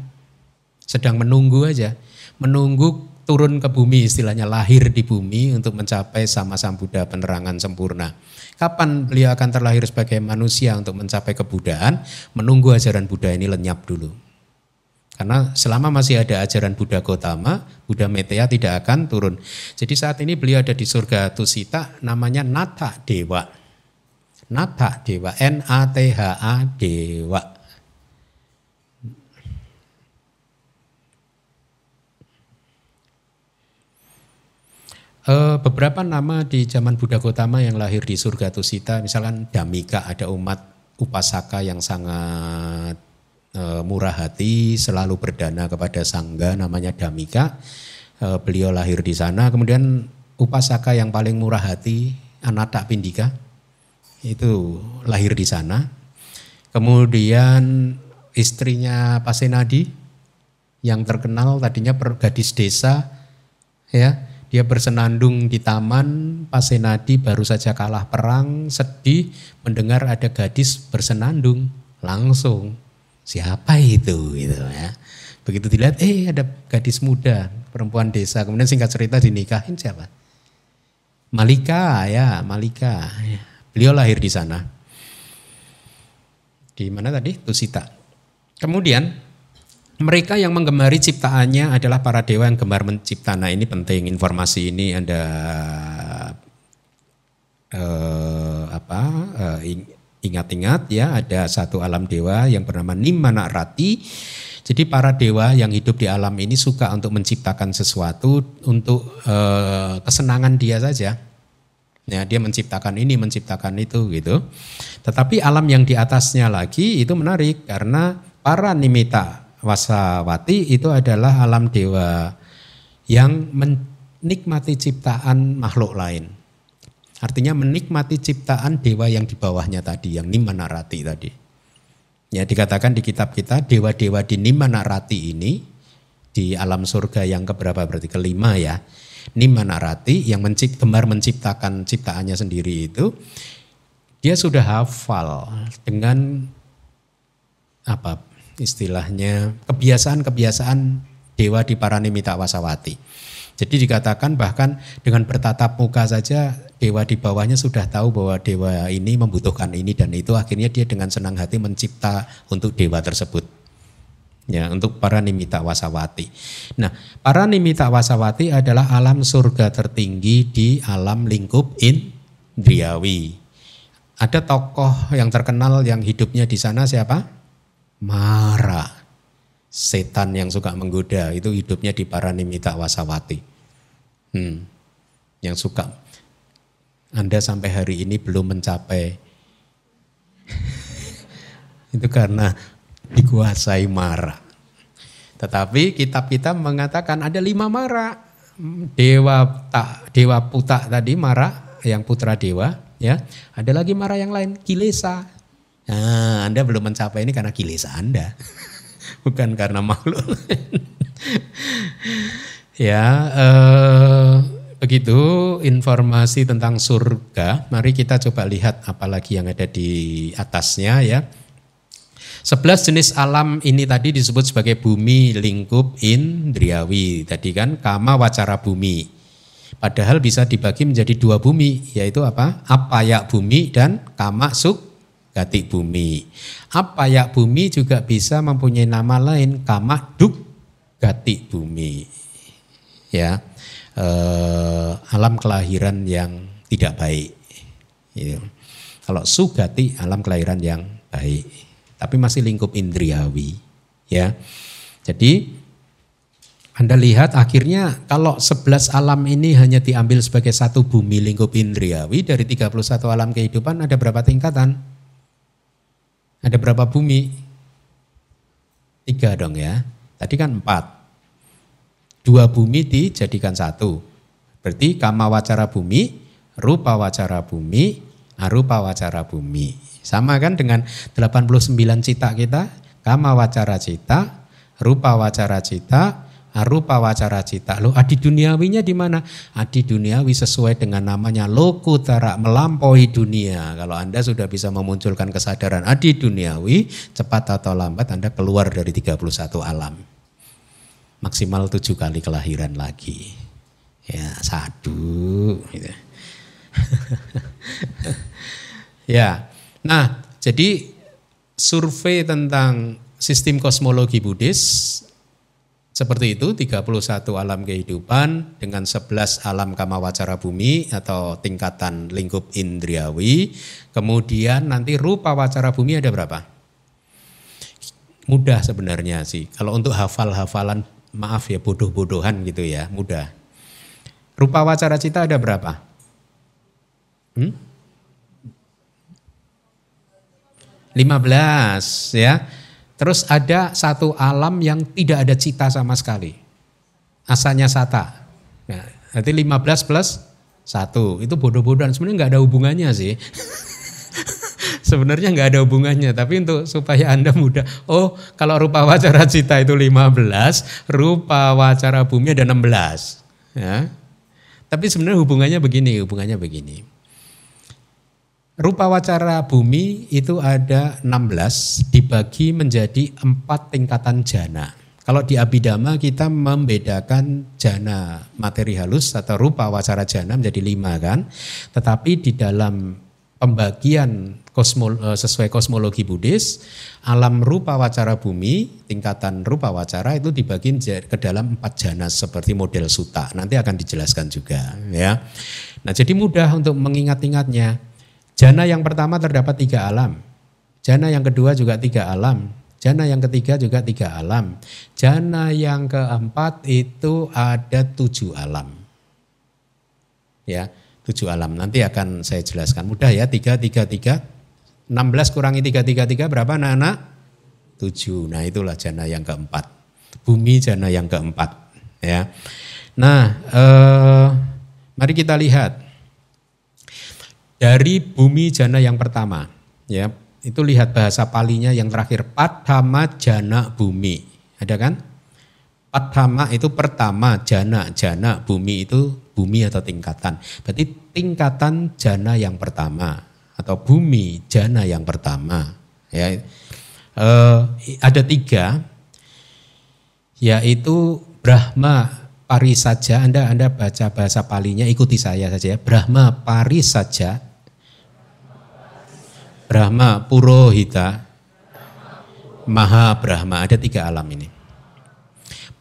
Sedang menunggu aja. Menunggu turun ke bumi istilahnya lahir di bumi untuk mencapai sama sang Buddha penerangan sempurna. Kapan beliau akan terlahir sebagai manusia untuk mencapai kebudaan? Menunggu ajaran Buddha ini lenyap dulu. Karena selama masih ada ajaran Buddha Gotama, Buddha Metea tidak akan turun. Jadi saat ini beliau ada di surga Tusita namanya Nata Dewa. Nata Dewa, N-A-T-H-A Dewa. Uh, beberapa nama di zaman Buddha Gotama yang lahir di surga Tusita, misalkan Damika ada umat upasaka yang sangat uh, murah hati, selalu berdana kepada sangga namanya Damika. Uh, beliau lahir di sana. Kemudian upasaka yang paling murah hati Anata Pindika itu lahir di sana. Kemudian istrinya Pasenadi yang terkenal tadinya gadis desa ya dia bersenandung di taman, Pasenadi baru saja kalah perang, sedih mendengar ada gadis bersenandung. Langsung, siapa itu gitu ya. Begitu dilihat, eh ada gadis muda, perempuan desa. Kemudian singkat cerita dinikahin siapa? Malika ya, Malika. Ya. Beliau lahir di sana. Di mana tadi? Tusita. Kemudian mereka yang menggemari ciptaannya adalah para dewa yang gemar mencipta. Nah ini penting informasi ini ada uh, apa uh, ingat-ingat ya ada satu alam dewa yang bernama Nimana Rati. Jadi para dewa yang hidup di alam ini suka untuk menciptakan sesuatu untuk uh, kesenangan dia saja. Ya, dia menciptakan ini, menciptakan itu gitu. Tetapi alam yang di atasnya lagi itu menarik karena para nimita Wasawati itu adalah alam dewa yang menikmati ciptaan makhluk lain. Artinya menikmati ciptaan dewa yang di bawahnya tadi, yang Nimanarati tadi. Ya dikatakan di kitab kita dewa-dewa di Nimanarati ini di alam surga yang keberapa berarti kelima ya. Nimanarati yang mencipt, gemar menciptakan ciptaannya sendiri itu dia sudah hafal dengan apa istilahnya kebiasaan-kebiasaan dewa di Paranimita Wasawati. Jadi dikatakan bahkan dengan bertatap muka saja dewa di bawahnya sudah tahu bahwa dewa ini membutuhkan ini dan itu akhirnya dia dengan senang hati mencipta untuk dewa tersebut. Ya, untuk para nimita wasawati. Nah, para nimita wasawati adalah alam surga tertinggi di alam lingkup indriawi. Ada tokoh yang terkenal yang hidupnya di sana siapa? Mara. Setan yang suka menggoda itu hidupnya di Paranimita Wasawati. Hmm. Yang suka. Anda sampai hari ini belum mencapai. <laughs> itu karena dikuasai Mara. Tetapi kitab kita mengatakan ada lima Mara. Dewa tak dewa putak tadi Mara yang putra dewa ya. Ada lagi Mara yang lain Kilesa Nah, Anda belum mencapai ini karena kilesa Anda. Bukan karena makhluk. ya, eh, begitu informasi tentang surga. Mari kita coba lihat apalagi yang ada di atasnya ya. Sebelas jenis alam ini tadi disebut sebagai bumi lingkup indriawi. Tadi kan kama wacara bumi. Padahal bisa dibagi menjadi dua bumi, yaitu apa? Apayak bumi dan kama suk gati bumi. Apa ya bumi juga bisa mempunyai nama lain kama duk gati bumi. Ya, eh, alam kelahiran yang tidak baik. Gitu. Kalau sugati alam kelahiran yang baik, tapi masih lingkup indriawi. Ya, jadi anda lihat akhirnya kalau 11 alam ini hanya diambil sebagai satu bumi lingkup indriawi dari 31 alam kehidupan ada berapa tingkatan? Ada berapa bumi? Tiga dong ya. Tadi kan empat. Dua bumi dijadikan satu. Berarti kama wacara bumi, rupa wacara bumi, arupa wacara bumi. Sama kan dengan 89 cita kita, kama wacara cita, rupa wacara cita, Arupa wacara cita. Lo adi duniawinya di mana? Adi duniawi sesuai dengan namanya lokutara melampaui dunia. Kalau Anda sudah bisa memunculkan kesadaran adi duniawi, cepat atau lambat Anda keluar dari 31 alam. Maksimal tujuh kali kelahiran lagi. Ya, satu. Gitu. <laughs> ya, nah jadi survei tentang sistem kosmologi Buddhis seperti itu 31 alam kehidupan dengan 11 alam kamawacara bumi atau tingkatan lingkup indriawi. Kemudian nanti rupa wacara bumi ada berapa? Mudah sebenarnya sih. Kalau untuk hafal-hafalan maaf ya bodoh-bodohan gitu ya, mudah. Rupa wacara cita ada berapa? Hmm? 15 ya. Terus ada satu alam yang tidak ada cita sama sekali. Asalnya sata. Ya, nanti 15 plus 1. Itu bodoh-bodohan. Sebenarnya nggak ada hubungannya sih. <laughs> Sebenarnya nggak ada hubungannya. Tapi untuk supaya Anda mudah. Oh kalau rupa wacara cita itu 15. Rupa wacara bumi ada 16. Ya. Tapi sebenarnya hubungannya begini. Hubungannya begini. Rupa wacara bumi itu ada 16 dibagi menjadi empat tingkatan jana. Kalau di Abhidhamma kita membedakan jana materi halus atau rupa wacara jana menjadi lima kan. Tetapi di dalam pembagian kosmo, e, sesuai kosmologi Buddhis, alam rupa wacara bumi, tingkatan rupa wacara itu dibagi ke dalam empat jana seperti model suta. Nanti akan dijelaskan juga ya. Nah jadi mudah untuk mengingat-ingatnya. Jana yang pertama terdapat tiga alam. Jana yang kedua juga tiga alam. Jana yang ketiga juga tiga alam. Jana yang keempat itu ada tujuh alam. Ya, tujuh alam. Nanti akan saya jelaskan. Mudah ya, tiga, tiga, tiga. 16 kurangi tiga, tiga, tiga berapa anak-anak? Tujuh. Nah itulah jana yang keempat. Bumi jana yang keempat. Ya. Nah, eh, mari kita lihat dari bumi jana yang pertama. Ya, itu lihat bahasa palinya yang terakhir Padhama jana bumi. Ada kan? Padhama itu pertama, jana, jana, bumi itu bumi atau tingkatan. Berarti tingkatan jana yang pertama atau bumi jana yang pertama. Ya, e, ada tiga, yaitu Brahma Parisaja. Anda Anda baca bahasa palinya, ikuti saya saja ya. Brahma Parisaja Brahma Purohita, Maha Brahma. Ada tiga alam ini.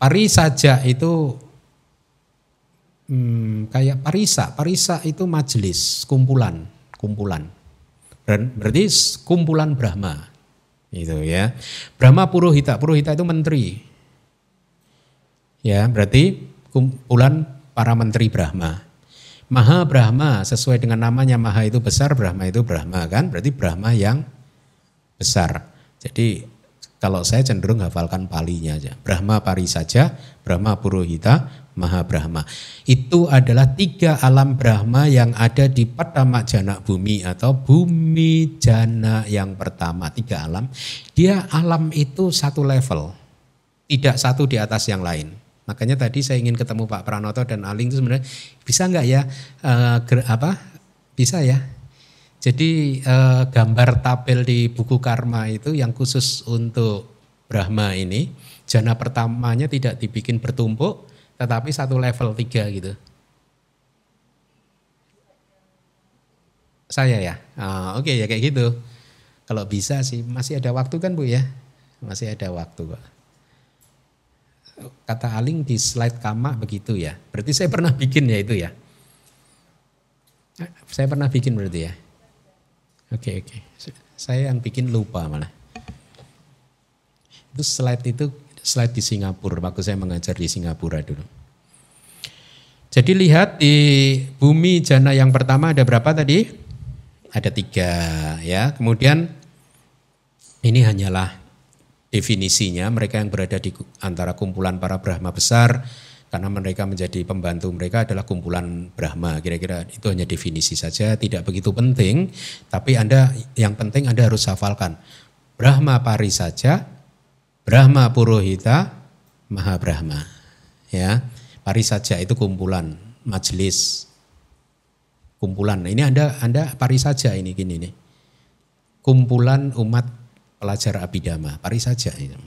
Pari saja itu hmm, kayak parisa. Parisa itu majelis, kumpulan, kumpulan. Berarti kumpulan Brahma. Itu ya. Brahma Purohita, Purohita itu menteri. Ya, berarti kumpulan para menteri Brahma. Maha Brahma sesuai dengan namanya Maha itu besar, Brahma itu Brahma kan? Berarti Brahma yang besar. Jadi kalau saya cenderung hafalkan palinya aja. Brahma pari saja, Brahma purohita, Maha Brahma. Itu adalah tiga alam Brahma yang ada di pertama jana bumi atau bumi jana yang pertama. Tiga alam. Dia alam itu satu level. Tidak satu di atas yang lain. Makanya tadi saya ingin ketemu Pak Pranoto dan Aling itu sebenarnya bisa nggak ya uh, ger, apa bisa ya. Jadi uh, gambar tabel di buku Karma itu yang khusus untuk Brahma ini jana pertamanya tidak dibikin bertumpuk tetapi satu level tiga gitu. Saya ya, uh, oke okay, ya kayak gitu. Kalau bisa sih masih ada waktu kan Bu ya, masih ada waktu Pak kata Aling di slide kama begitu ya. Berarti saya pernah bikin ya itu ya. Saya pernah bikin berarti ya. Oke oke. Saya yang bikin lupa malah. Itu slide itu slide di Singapura waktu saya mengajar di Singapura dulu. Jadi lihat di bumi jana yang pertama ada berapa tadi? Ada tiga ya. Kemudian ini hanyalah definisinya mereka yang berada di antara kumpulan para Brahma besar karena mereka menjadi pembantu mereka adalah kumpulan Brahma. Kira-kira itu hanya definisi saja tidak begitu penting. Tapi Anda yang penting Anda harus hafalkan. Brahma Pari saja Brahma Purohita Maha Brahma. Ya Pari saja itu kumpulan majelis. Kumpulan. Ini Anda Anda pari saja ini gini nih. Kumpulan umat pelajar abidama, pari saja itu.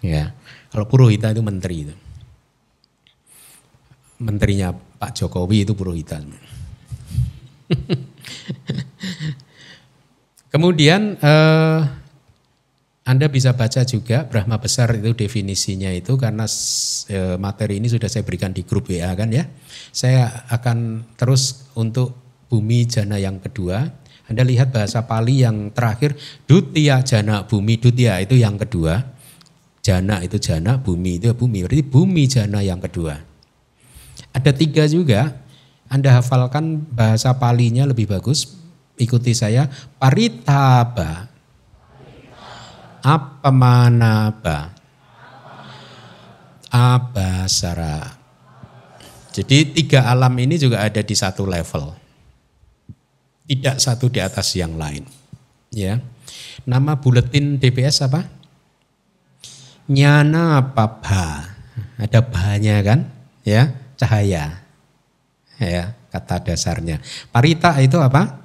Ya, kalau purohita itu menteri itu. Menterinya Pak Jokowi itu purohita. <laughs> Kemudian eh, Anda bisa baca juga Brahma besar itu definisinya itu karena e, materi ini sudah saya berikan di grup WA kan ya. Saya akan terus untuk bumi jana yang kedua. Anda lihat bahasa Pali yang terakhir dutia jana bumi dutia itu yang kedua. Jana itu jana, bumi itu bumi. Berarti bumi jana yang kedua. Ada tiga juga. Anda hafalkan bahasa Palinya lebih bagus. Ikuti saya. Paritaba apa manaba abasara jadi tiga alam ini juga ada di satu level tidak satu di atas yang lain ya nama buletin DPS apa nyana pabha ada bahanya kan ya cahaya ya kata dasarnya parita itu apa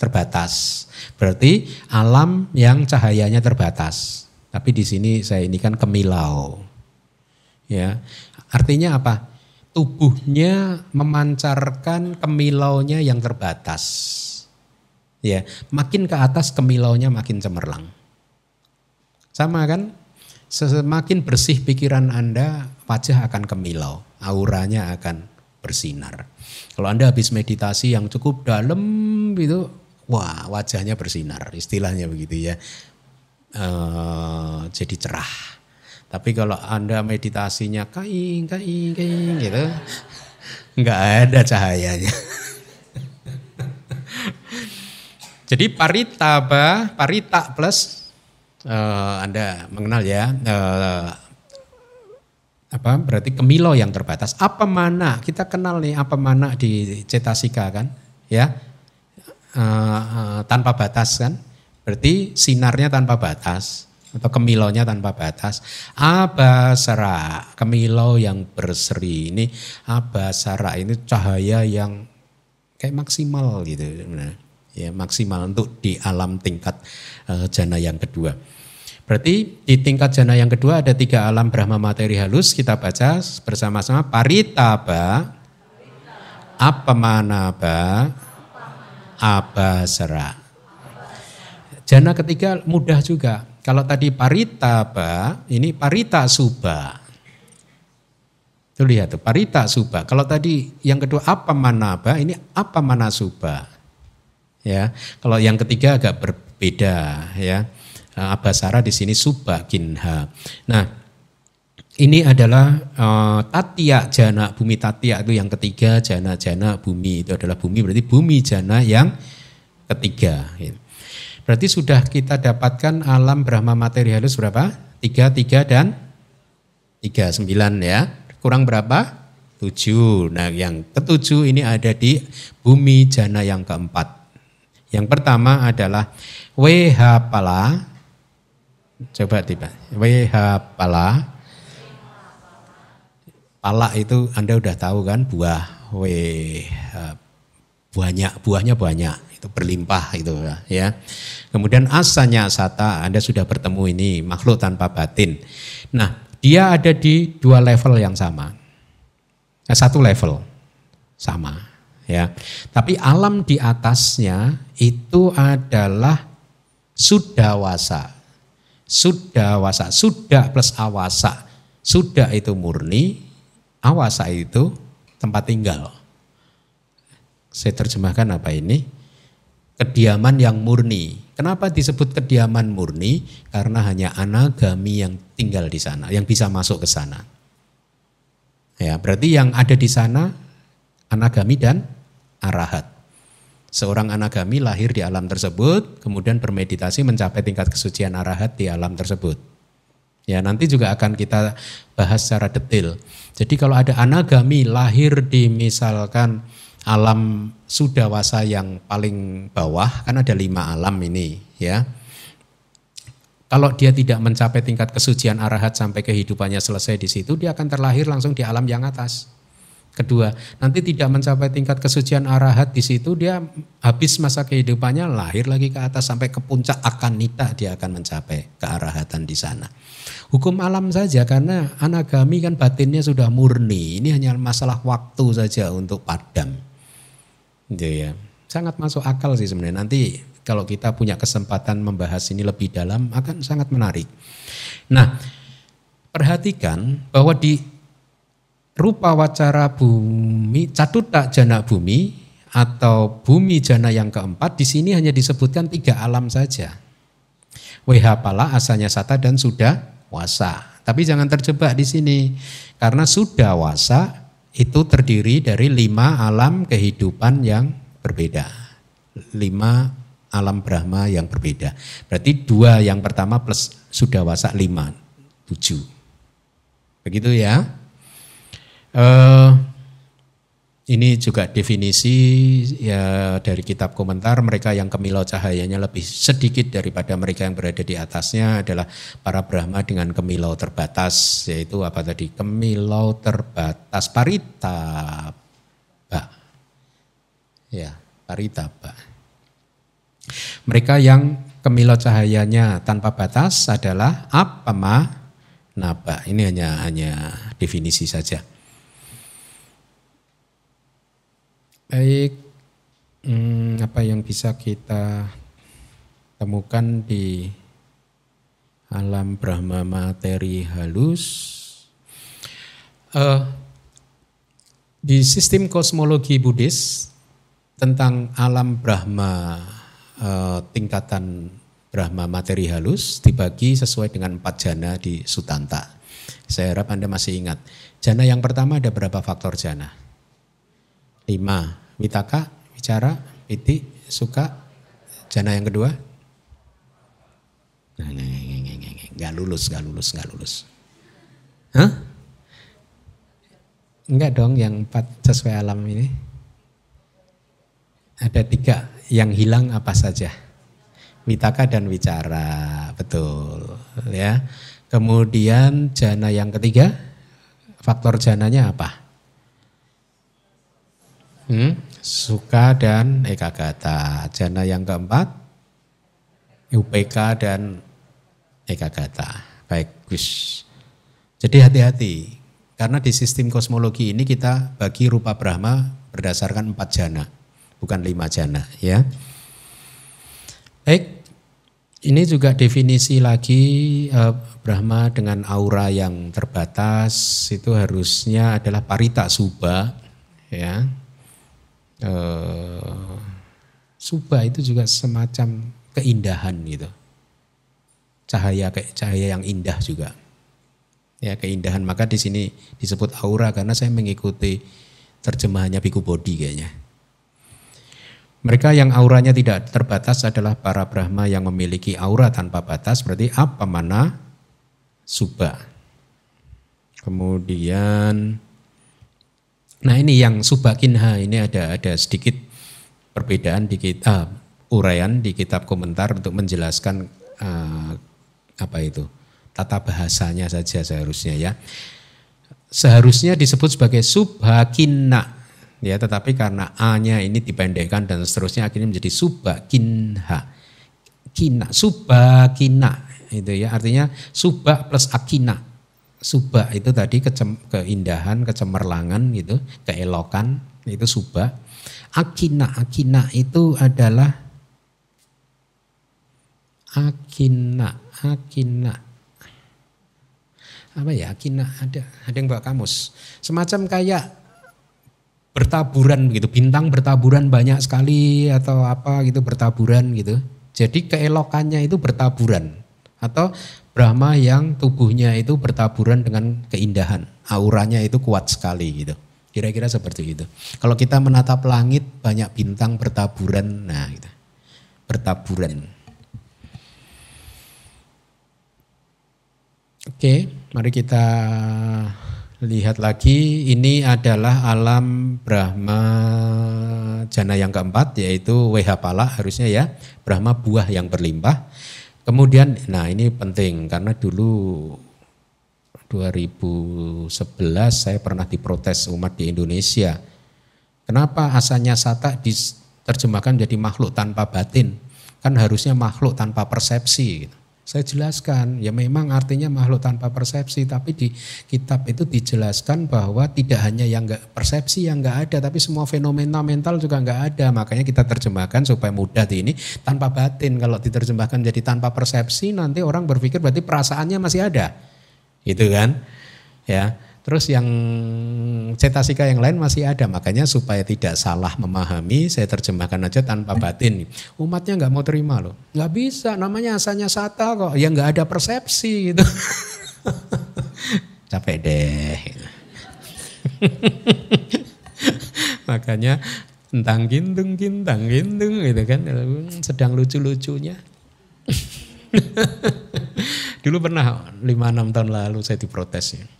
terbatas. Berarti alam yang cahayanya terbatas. Tapi di sini saya ini kan kemilau. Ya. Artinya apa? Tubuhnya memancarkan kemilaunya yang terbatas. Ya, makin ke atas kemilaunya makin cemerlang. Sama kan? Semakin bersih pikiran Anda, wajah akan kemilau, auranya akan bersinar. Kalau Anda habis meditasi yang cukup dalam itu wah wajahnya bersinar, istilahnya begitu ya. E, jadi cerah. Tapi kalau Anda meditasinya kain, kain, kain gitu, nggak ada cahayanya. <laughs> Jadi paritaba, parita plus uh, Anda mengenal ya uh, apa berarti kemilo yang terbatas. Apa mana? Kita kenal nih apa mana di cetasika kan? Ya uh, tanpa batas kan? Berarti sinarnya tanpa batas atau kemilaunya tanpa batas. Abasara, kemilau yang berseri ini abasara ini cahaya yang kayak maksimal gitu. Ya, maksimal untuk di alam tingkat uh, jana yang kedua. Berarti di tingkat jana yang kedua ada tiga alam Brahma materi halus kita baca bersama-sama paritaba, apamanaba, abasara. Jana ketiga mudah juga. Kalau tadi parita ba, ini parita suba. Tuh lihat tuh, parita suba. Kalau tadi yang kedua apa manaba, ini apa mana suba. Ya, kalau yang ketiga agak berbeda ya. Abasara di sini suba kinha. Nah, ini adalah uh, tatia jana bumi tatia itu yang ketiga jana jana bumi itu adalah bumi berarti bumi jana yang ketiga. Gitu. Berarti sudah kita dapatkan alam Brahma materi halus berapa? Tiga, tiga dan tiga sembilan ya. Kurang berapa? Tujuh. Nah yang ketujuh ini ada di bumi jana yang keempat. Yang pertama adalah Wehapala. Coba tiba. Wehapala Pala itu Anda udah tahu kan buah we banyak buahnya banyak itu berlimpah itu ya. Kemudian asanya sata Anda sudah bertemu ini makhluk tanpa batin. Nah, dia ada di dua level yang sama. Nah, satu level sama ya. Tapi alam di atasnya itu adalah sudawasa. Sudawasa, sudah plus awasa. Sudah itu murni, Awasa itu tempat tinggal. Saya terjemahkan apa ini? Kediaman yang murni. Kenapa disebut kediaman murni? Karena hanya anagami yang tinggal di sana, yang bisa masuk ke sana. Ya, berarti yang ada di sana anagami dan arahat. Seorang anagami lahir di alam tersebut, kemudian bermeditasi mencapai tingkat kesucian arahat di alam tersebut. Ya, nanti juga akan kita bahas secara detail. Jadi kalau ada anagami lahir di misalkan alam sudawasa yang paling bawah, kan ada lima alam ini ya. Kalau dia tidak mencapai tingkat kesucian arahat sampai kehidupannya selesai di situ, dia akan terlahir langsung di alam yang atas. Kedua, nanti tidak mencapai tingkat kesucian arahat di situ, dia habis masa kehidupannya lahir lagi ke atas sampai ke puncak akan nita dia akan mencapai kearahatan di sana. Hukum alam saja karena anagami kan batinnya sudah murni. Ini hanya masalah waktu saja untuk padam. Gitu ya. Sangat masuk akal sih sebenarnya. Nanti kalau kita punya kesempatan membahas ini lebih dalam akan sangat menarik. Nah, perhatikan bahwa di rupa wacara bumi, catuta jana bumi atau bumi jana yang keempat di sini hanya disebutkan tiga alam saja. Wehapala asalnya sata dan sudah wasa. Tapi jangan terjebak di sini karena sudah wasa itu terdiri dari lima alam kehidupan yang berbeda. Lima alam Brahma yang berbeda. Berarti dua yang pertama plus sudah wasa lima, tujuh. Begitu ya. Uh, ini juga definisi ya dari kitab komentar mereka yang kemilau cahayanya lebih sedikit daripada mereka yang berada di atasnya adalah para Brahma dengan kemilau terbatas yaitu apa tadi? Kemilau terbatas parita ya parita mereka yang kemilau cahayanya tanpa batas adalah apa ma naba ini hanya hanya definisi saja Baik, hmm, apa yang bisa kita temukan di alam Brahma materi halus? Uh, di sistem kosmologi Buddhis tentang alam Brahma uh, tingkatan Brahma materi halus dibagi sesuai dengan empat jana di Sutanta. Saya harap Anda masih ingat. Jana yang pertama ada berapa faktor jana? Lima. Witaka, bicara, piti, suka. Jana yang kedua? Gak lulus, gak lulus, gak lulus. Hah? Enggak dong yang empat sesuai alam ini. Ada tiga, yang hilang apa saja? Witaka dan wicara, betul. ya. Kemudian jana yang ketiga, faktor jananya apa? Hmm? Suka dan ekagata. Jana yang keempat, UPK dan ekagata. Baik, Gus. Jadi hati-hati. Karena di sistem kosmologi ini kita bagi rupa Brahma berdasarkan empat jana. Bukan lima jana ya. Baik, ini juga definisi lagi eh, Brahma dengan aura yang terbatas itu harusnya adalah parita suba ya uh, suba itu juga semacam keindahan gitu. Cahaya kayak cahaya yang indah juga. Ya, keindahan. Maka di sini disebut aura karena saya mengikuti terjemahannya Biku Bodi kayaknya. Mereka yang auranya tidak terbatas adalah para Brahma yang memiliki aura tanpa batas, berarti apa mana suba. Kemudian Nah ini yang subakinha ini ada ada sedikit perbedaan di kita uh, uraian di kitab komentar untuk menjelaskan uh, apa itu tata bahasanya saja seharusnya ya. Seharusnya disebut sebagai subhakinna ya tetapi karena a-nya ini dipendekkan dan seterusnya akhirnya menjadi subhakinha. Kina subhakina itu ya artinya subha plus akina Subah itu tadi kecem, keindahan, kecemerlangan gitu, keelokan itu subah. Akina, akina itu adalah akina, akina. Apa ya akina? Ada ada yang bawa kamus. Semacam kayak bertaburan gitu, bintang bertaburan banyak sekali atau apa gitu bertaburan gitu. Jadi keelokannya itu bertaburan atau Brahma yang tubuhnya itu bertaburan dengan keindahan, auranya itu kuat sekali gitu. Kira-kira seperti itu. Kalau kita menatap langit banyak bintang bertaburan, nah gitu. Bertaburan. Oke, mari kita lihat lagi. Ini adalah alam Brahma jana yang keempat yaitu Wehapala harusnya ya. Brahma buah yang berlimpah. Kemudian, nah ini penting karena dulu 2011 saya pernah diprotes umat di Indonesia. Kenapa asalnya sata diterjemahkan jadi makhluk tanpa batin? Kan harusnya makhluk tanpa persepsi. Gitu. Saya jelaskan, ya memang artinya makhluk tanpa persepsi, tapi di kitab itu dijelaskan bahwa tidak hanya yang enggak persepsi yang enggak ada, tapi semua fenomena mental juga enggak ada. Makanya kita terjemahkan supaya mudah di ini tanpa batin. Kalau diterjemahkan jadi tanpa persepsi, nanti orang berpikir berarti perasaannya masih ada, gitu kan? Ya, Terus yang cetasika yang lain masih ada, makanya supaya tidak salah memahami, saya terjemahkan aja tanpa batin. Umatnya nggak mau terima loh, nggak bisa, namanya asalnya sata kok, ya nggak ada persepsi gitu. <laughs> Capek deh. <laughs> makanya tentang gintung gintang gintung gitu kan, sedang lucu-lucunya. <laughs> Dulu pernah 5-6 tahun lalu saya diprotes ya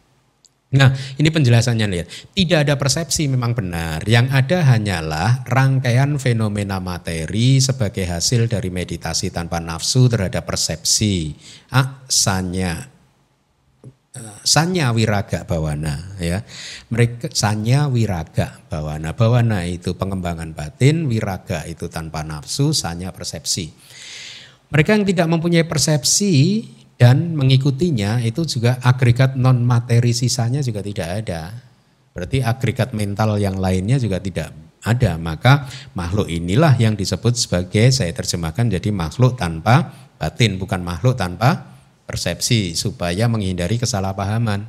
Nah, ini penjelasannya lihat. Tidak ada persepsi memang benar. Yang ada hanyalah rangkaian fenomena materi sebagai hasil dari meditasi tanpa nafsu terhadap persepsi. Ah, sanya eh, sanya wiraga bawana ya. Mereka sanya wiraga bawana. Bawana itu pengembangan batin, wiraga itu tanpa nafsu, sanya persepsi. Mereka yang tidak mempunyai persepsi dan mengikutinya itu juga agregat non materi sisanya juga tidak ada. Berarti agregat mental yang lainnya juga tidak ada. Maka makhluk inilah yang disebut sebagai saya terjemahkan jadi makhluk tanpa batin, bukan makhluk tanpa persepsi supaya menghindari kesalahpahaman.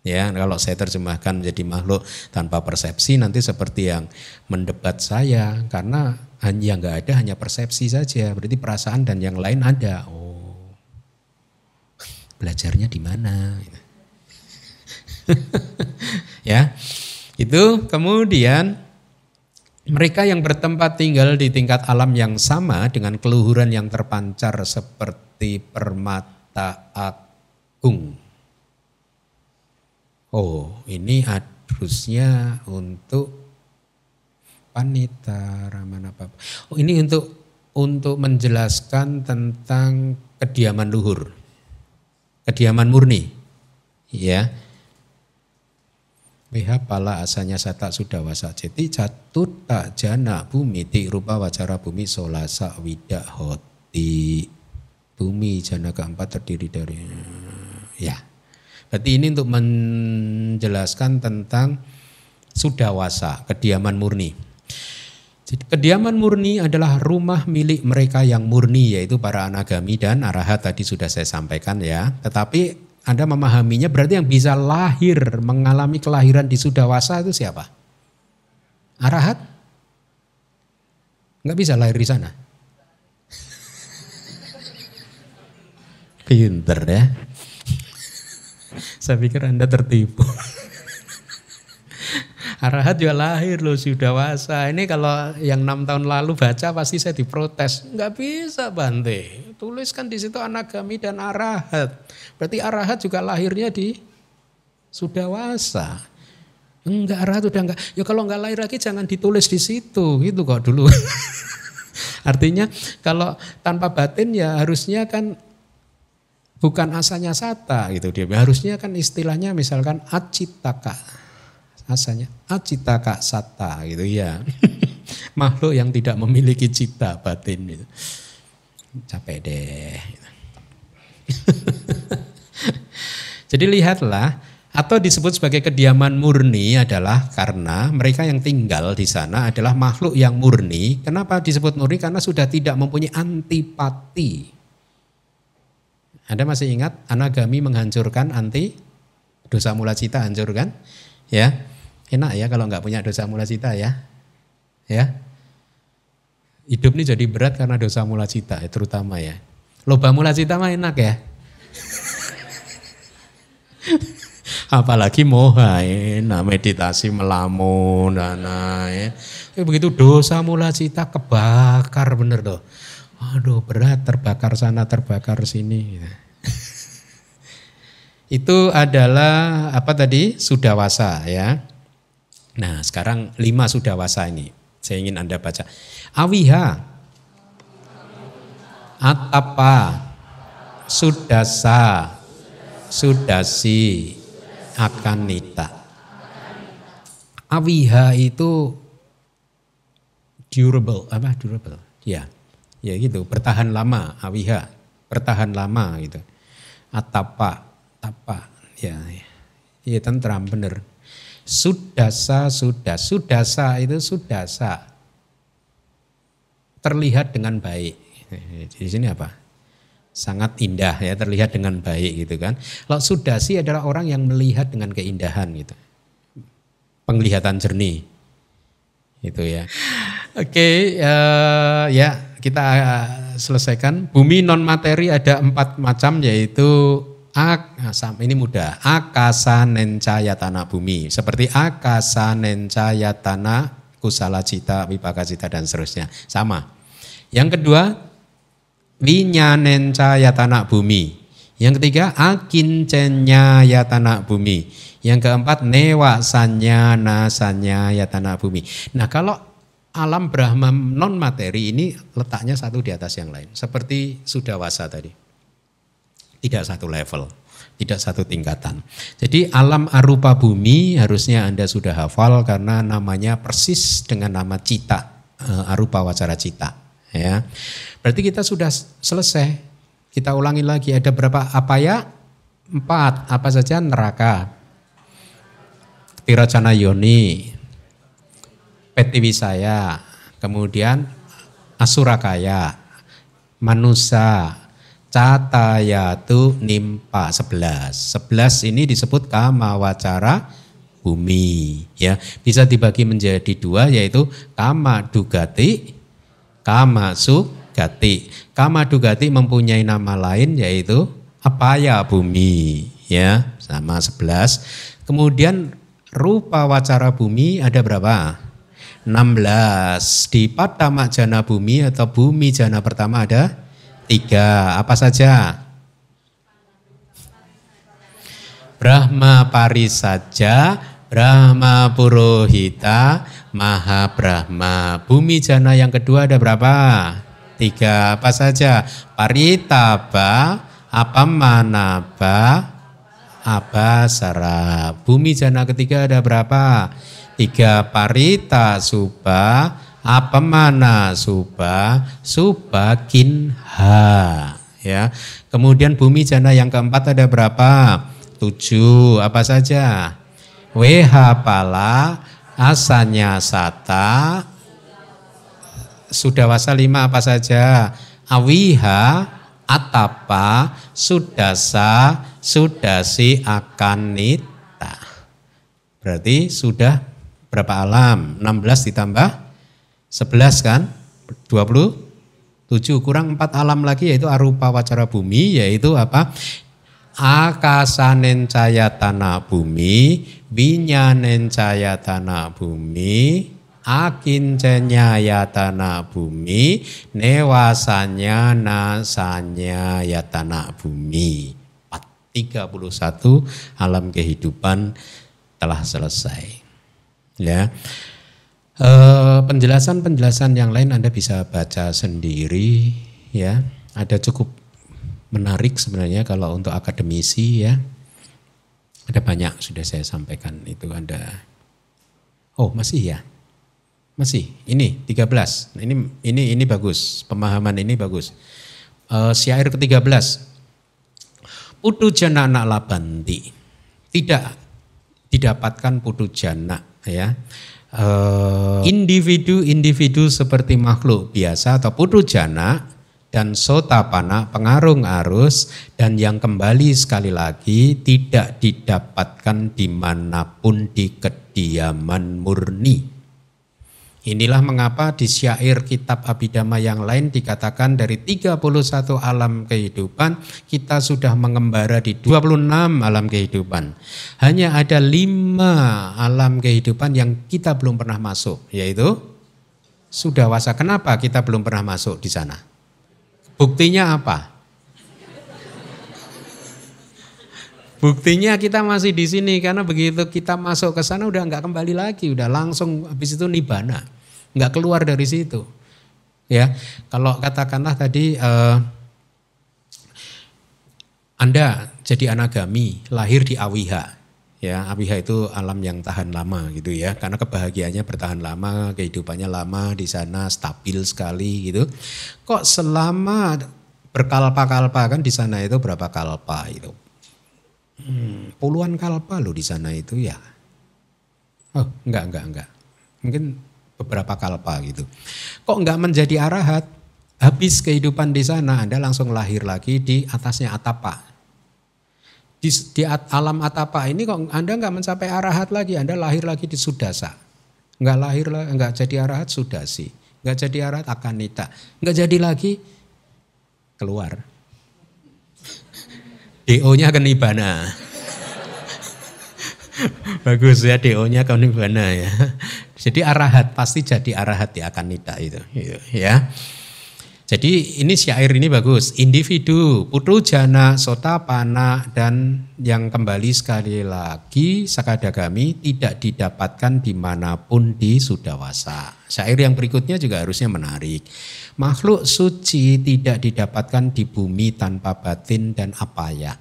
Ya, kalau saya terjemahkan menjadi makhluk tanpa persepsi nanti seperti yang mendebat saya karena hanya nggak ada hanya persepsi saja, berarti perasaan dan yang lain ada. Oh, belajarnya di mana? <laughs> ya, itu kemudian mereka yang bertempat tinggal di tingkat alam yang sama dengan keluhuran yang terpancar seperti permata agung. Oh, ini harusnya untuk panita ramana Oh, ini untuk untuk menjelaskan tentang kediaman luhur kediaman murni. Ya. BH pala asanya sata sudah wasa ceti catut tak jana bumi ti rupa wacara bumi solasa wida hoti. Bumi jana keempat terdiri dari ya. Berarti ini untuk menjelaskan tentang sudawasa, kediaman murni. Kediaman murni adalah rumah milik mereka yang murni yaitu para anagami dan arahat tadi sudah saya sampaikan ya. Tetapi Anda memahaminya berarti yang bisa lahir mengalami kelahiran di Sudawasa itu siapa? Arahat? Enggak bisa lahir di sana. <laughs> Pinter ya. <laughs> Saya pikir Anda tertipu. Arahat juga lahir loh sudah wasa. Ini kalau yang enam tahun lalu baca pasti saya diprotes. Enggak bisa Bante. Tuliskan di situ anagami dan arahat. Berarti arahat juga lahirnya di sudah wasa. Enggak arahat udah enggak. Ya kalau enggak lahir lagi jangan ditulis di situ. Gitu kok dulu. <laughs> Artinya kalau tanpa batin ya harusnya kan bukan asanya sata gitu dia. Harusnya kan istilahnya misalkan acitaka asanya acita kak sata gitu ya. <laughs> Makhluk yang tidak memiliki cita batin gitu. Capek deh. <laughs> Jadi lihatlah atau disebut sebagai kediaman murni adalah karena mereka yang tinggal di sana adalah makhluk yang murni. Kenapa disebut murni? Karena sudah tidak mempunyai antipati. Anda masih ingat anagami menghancurkan anti dosa mula cita hancurkan? Ya. Enak ya kalau nggak punya dosa mula cita ya. Ya. Hidup ini jadi berat karena dosa mula cita ya, terutama ya. Loba mula cita mah enak ya. <laughs> Apalagi moha enak meditasi melamun dan ya. begitu dosa mula cita kebakar bener tuh. Aduh berat terbakar sana terbakar sini. <laughs> Itu adalah apa tadi? Sudawasa ya. Nah sekarang lima sudah wasa ini. Saya ingin Anda baca. Awiha. Atapa. Sudasa. Sudasi. Akanita. Awiha itu durable. Apa durable? Ya. Ya gitu. Bertahan lama. Awiha. bertahan lama gitu. Atapa, tapa, ya, ya, ya tentram bener. Sudasa, sudah, sudasa itu sudasa. Terlihat dengan baik. Di sini apa? Sangat indah ya, terlihat dengan baik gitu kan. Kalau sudasi adalah orang yang melihat dengan keindahan gitu. Penglihatan jernih. Itu ya. Oke, uh, ya kita uh, selesaikan. Bumi non materi ada empat macam yaitu ak, nah, ini mudah. Akasa nencaya tanah bumi. Seperti akasa nencaya tanah kusala cita, wipaka cita dan seterusnya. Sama. Yang kedua, winyanen caya tanah bumi. Yang ketiga, akincenya ya tanah bumi. Yang keempat, newa sanya nasanya ya tanah bumi. Nah kalau alam Brahma non materi ini letaknya satu di atas yang lain. Seperti Sudawasa tadi. Tidak satu level, tidak satu tingkatan. Jadi alam arupa bumi harusnya Anda sudah hafal karena namanya persis dengan nama cita, eh, arupa wacara cita. Ya. Berarti kita sudah selesai. Kita ulangi lagi ada berapa apa ya? Empat. Apa saja neraka. Tiracana Yoni, Petiwisaya, kemudian Asurakaya, Manusa, Catayatu Nimpa 11. 11 ini disebut kama wacara bumi ya. Bisa dibagi menjadi dua yaitu kama dugati, kama sugati. Kama dugati mempunyai nama lain yaitu apa ya bumi ya, sama 11. Kemudian rupa wacara bumi ada berapa? 16. Di Patama Jana Bumi atau Bumi Jana pertama ada tiga. Apa saja? Brahma Parisaja, Brahma Purohita, Maha Brahma. Bumi Jana yang kedua ada berapa? Tiga. Apa saja? Paritaba, Apamanaba, Abasara. Bumi Jana ketiga ada berapa? tiga parita suba apa mana suba? Suba kinha ya. Kemudian bumi jana yang keempat ada berapa? Tujuh apa saja? Weha pala asanya sata sudawasa lima apa saja? Awiha atapa sudasa sudasi akanita. Berarti sudah berapa alam? 16 ditambah 11 kan? 27 kurang 4 alam lagi yaitu arupa wacara bumi yaitu apa? Akasanen caya tanah bumi, binyanen caya tanah bumi, akincenya ya tanah bumi, newasanya nasanya ya tanah bumi. 31 alam kehidupan telah selesai. Ya. Penjelasan-penjelasan yang lain Anda bisa baca sendiri ya. Ada cukup menarik sebenarnya kalau untuk akademisi ya. Ada banyak sudah saya sampaikan itu Anda. Oh, masih ya. Masih. Ini 13. Ini ini ini bagus. Pemahaman ini bagus. Uh, syair ke-13. Putu jana anak labanti. Tidak didapatkan putu jana ya individu-individu seperti makhluk biasa atau putu jana dan sotapana pengarung arus dan yang kembali sekali lagi tidak didapatkan di mana pun di kediaman murni. Inilah mengapa di syair kitab Abidama yang lain dikatakan dari 31 alam kehidupan kita sudah mengembara di 26 alam kehidupan. Hanya ada lima alam kehidupan yang kita belum pernah masuk yaitu sudah wasa. Kenapa kita belum pernah masuk di sana? Buktinya apa? Buktinya kita masih di sini karena begitu kita masuk ke sana udah nggak kembali lagi, udah langsung habis itu nibana nggak keluar dari situ. Ya, kalau katakanlah tadi uh, Anda jadi anagami, lahir di Awiha. Ya, Awiha itu alam yang tahan lama gitu ya. Karena kebahagiaannya bertahan lama, kehidupannya lama di sana, stabil sekali gitu. Kok selama berkalpa-kalpa kan di sana itu berapa kalpa itu? Hmm, puluhan kalpa loh di sana itu ya. Oh enggak enggak enggak. Mungkin beberapa kalpa gitu. Kok enggak menjadi arahat? Habis kehidupan di sana Anda langsung lahir lagi di atasnya atapa. Di, di alam atapa ini kok Anda enggak mencapai arahat lagi, Anda lahir lagi di sudasa. Enggak lahir enggak jadi arahat sudasi. Enggak jadi arahat akanita. Enggak jadi lagi keluar. DO-nya ke. <laughs> Bagus ya DO-nya ke Nibana ya. <laughs> Jadi arahat pasti jadi arahat di Akanita itu, itu ya. Jadi ini syair ini bagus. Individu, putu jana, sota pana, dan yang kembali sekali lagi sakadagami tidak didapatkan di mana pun di Sudawasa. Syair yang berikutnya juga harusnya menarik. Makhluk suci tidak didapatkan di bumi tanpa batin dan apaya.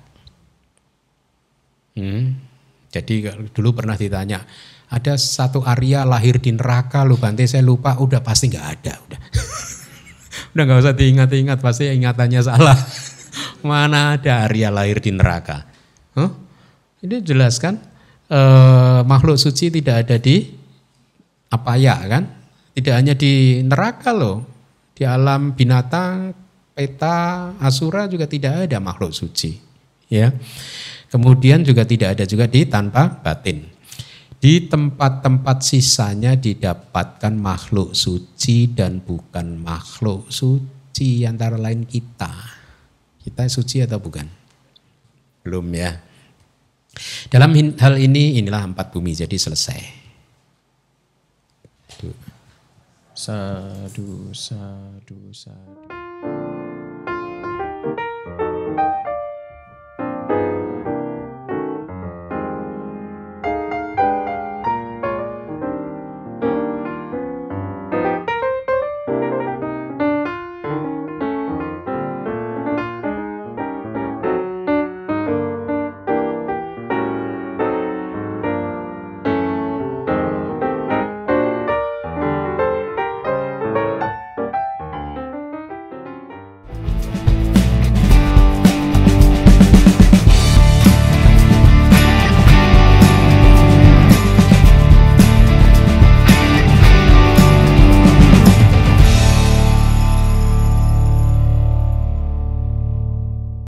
Hmm. Jadi dulu pernah ditanya, ada satu Arya lahir di neraka lu Bante saya lupa, udah pasti nggak ada. Udah. <laughs> Udah nggak usah diingat-ingat, pasti ingatannya salah. <laughs> Mana ada Arya lahir di neraka? Huh? Ini jelas kan? E, makhluk suci tidak ada di apa ya kan? Tidak hanya di neraka loh. Di alam binatang, peta, asura juga tidak ada makhluk suci. Ya. Kemudian juga tidak ada juga di tanpa batin. Di tempat-tempat sisanya didapatkan makhluk suci dan bukan makhluk suci antara lain kita. Kita suci atau bukan? Belum ya. Dalam hal ini inilah empat bumi jadi selesai. Sadu, sadu, sadu.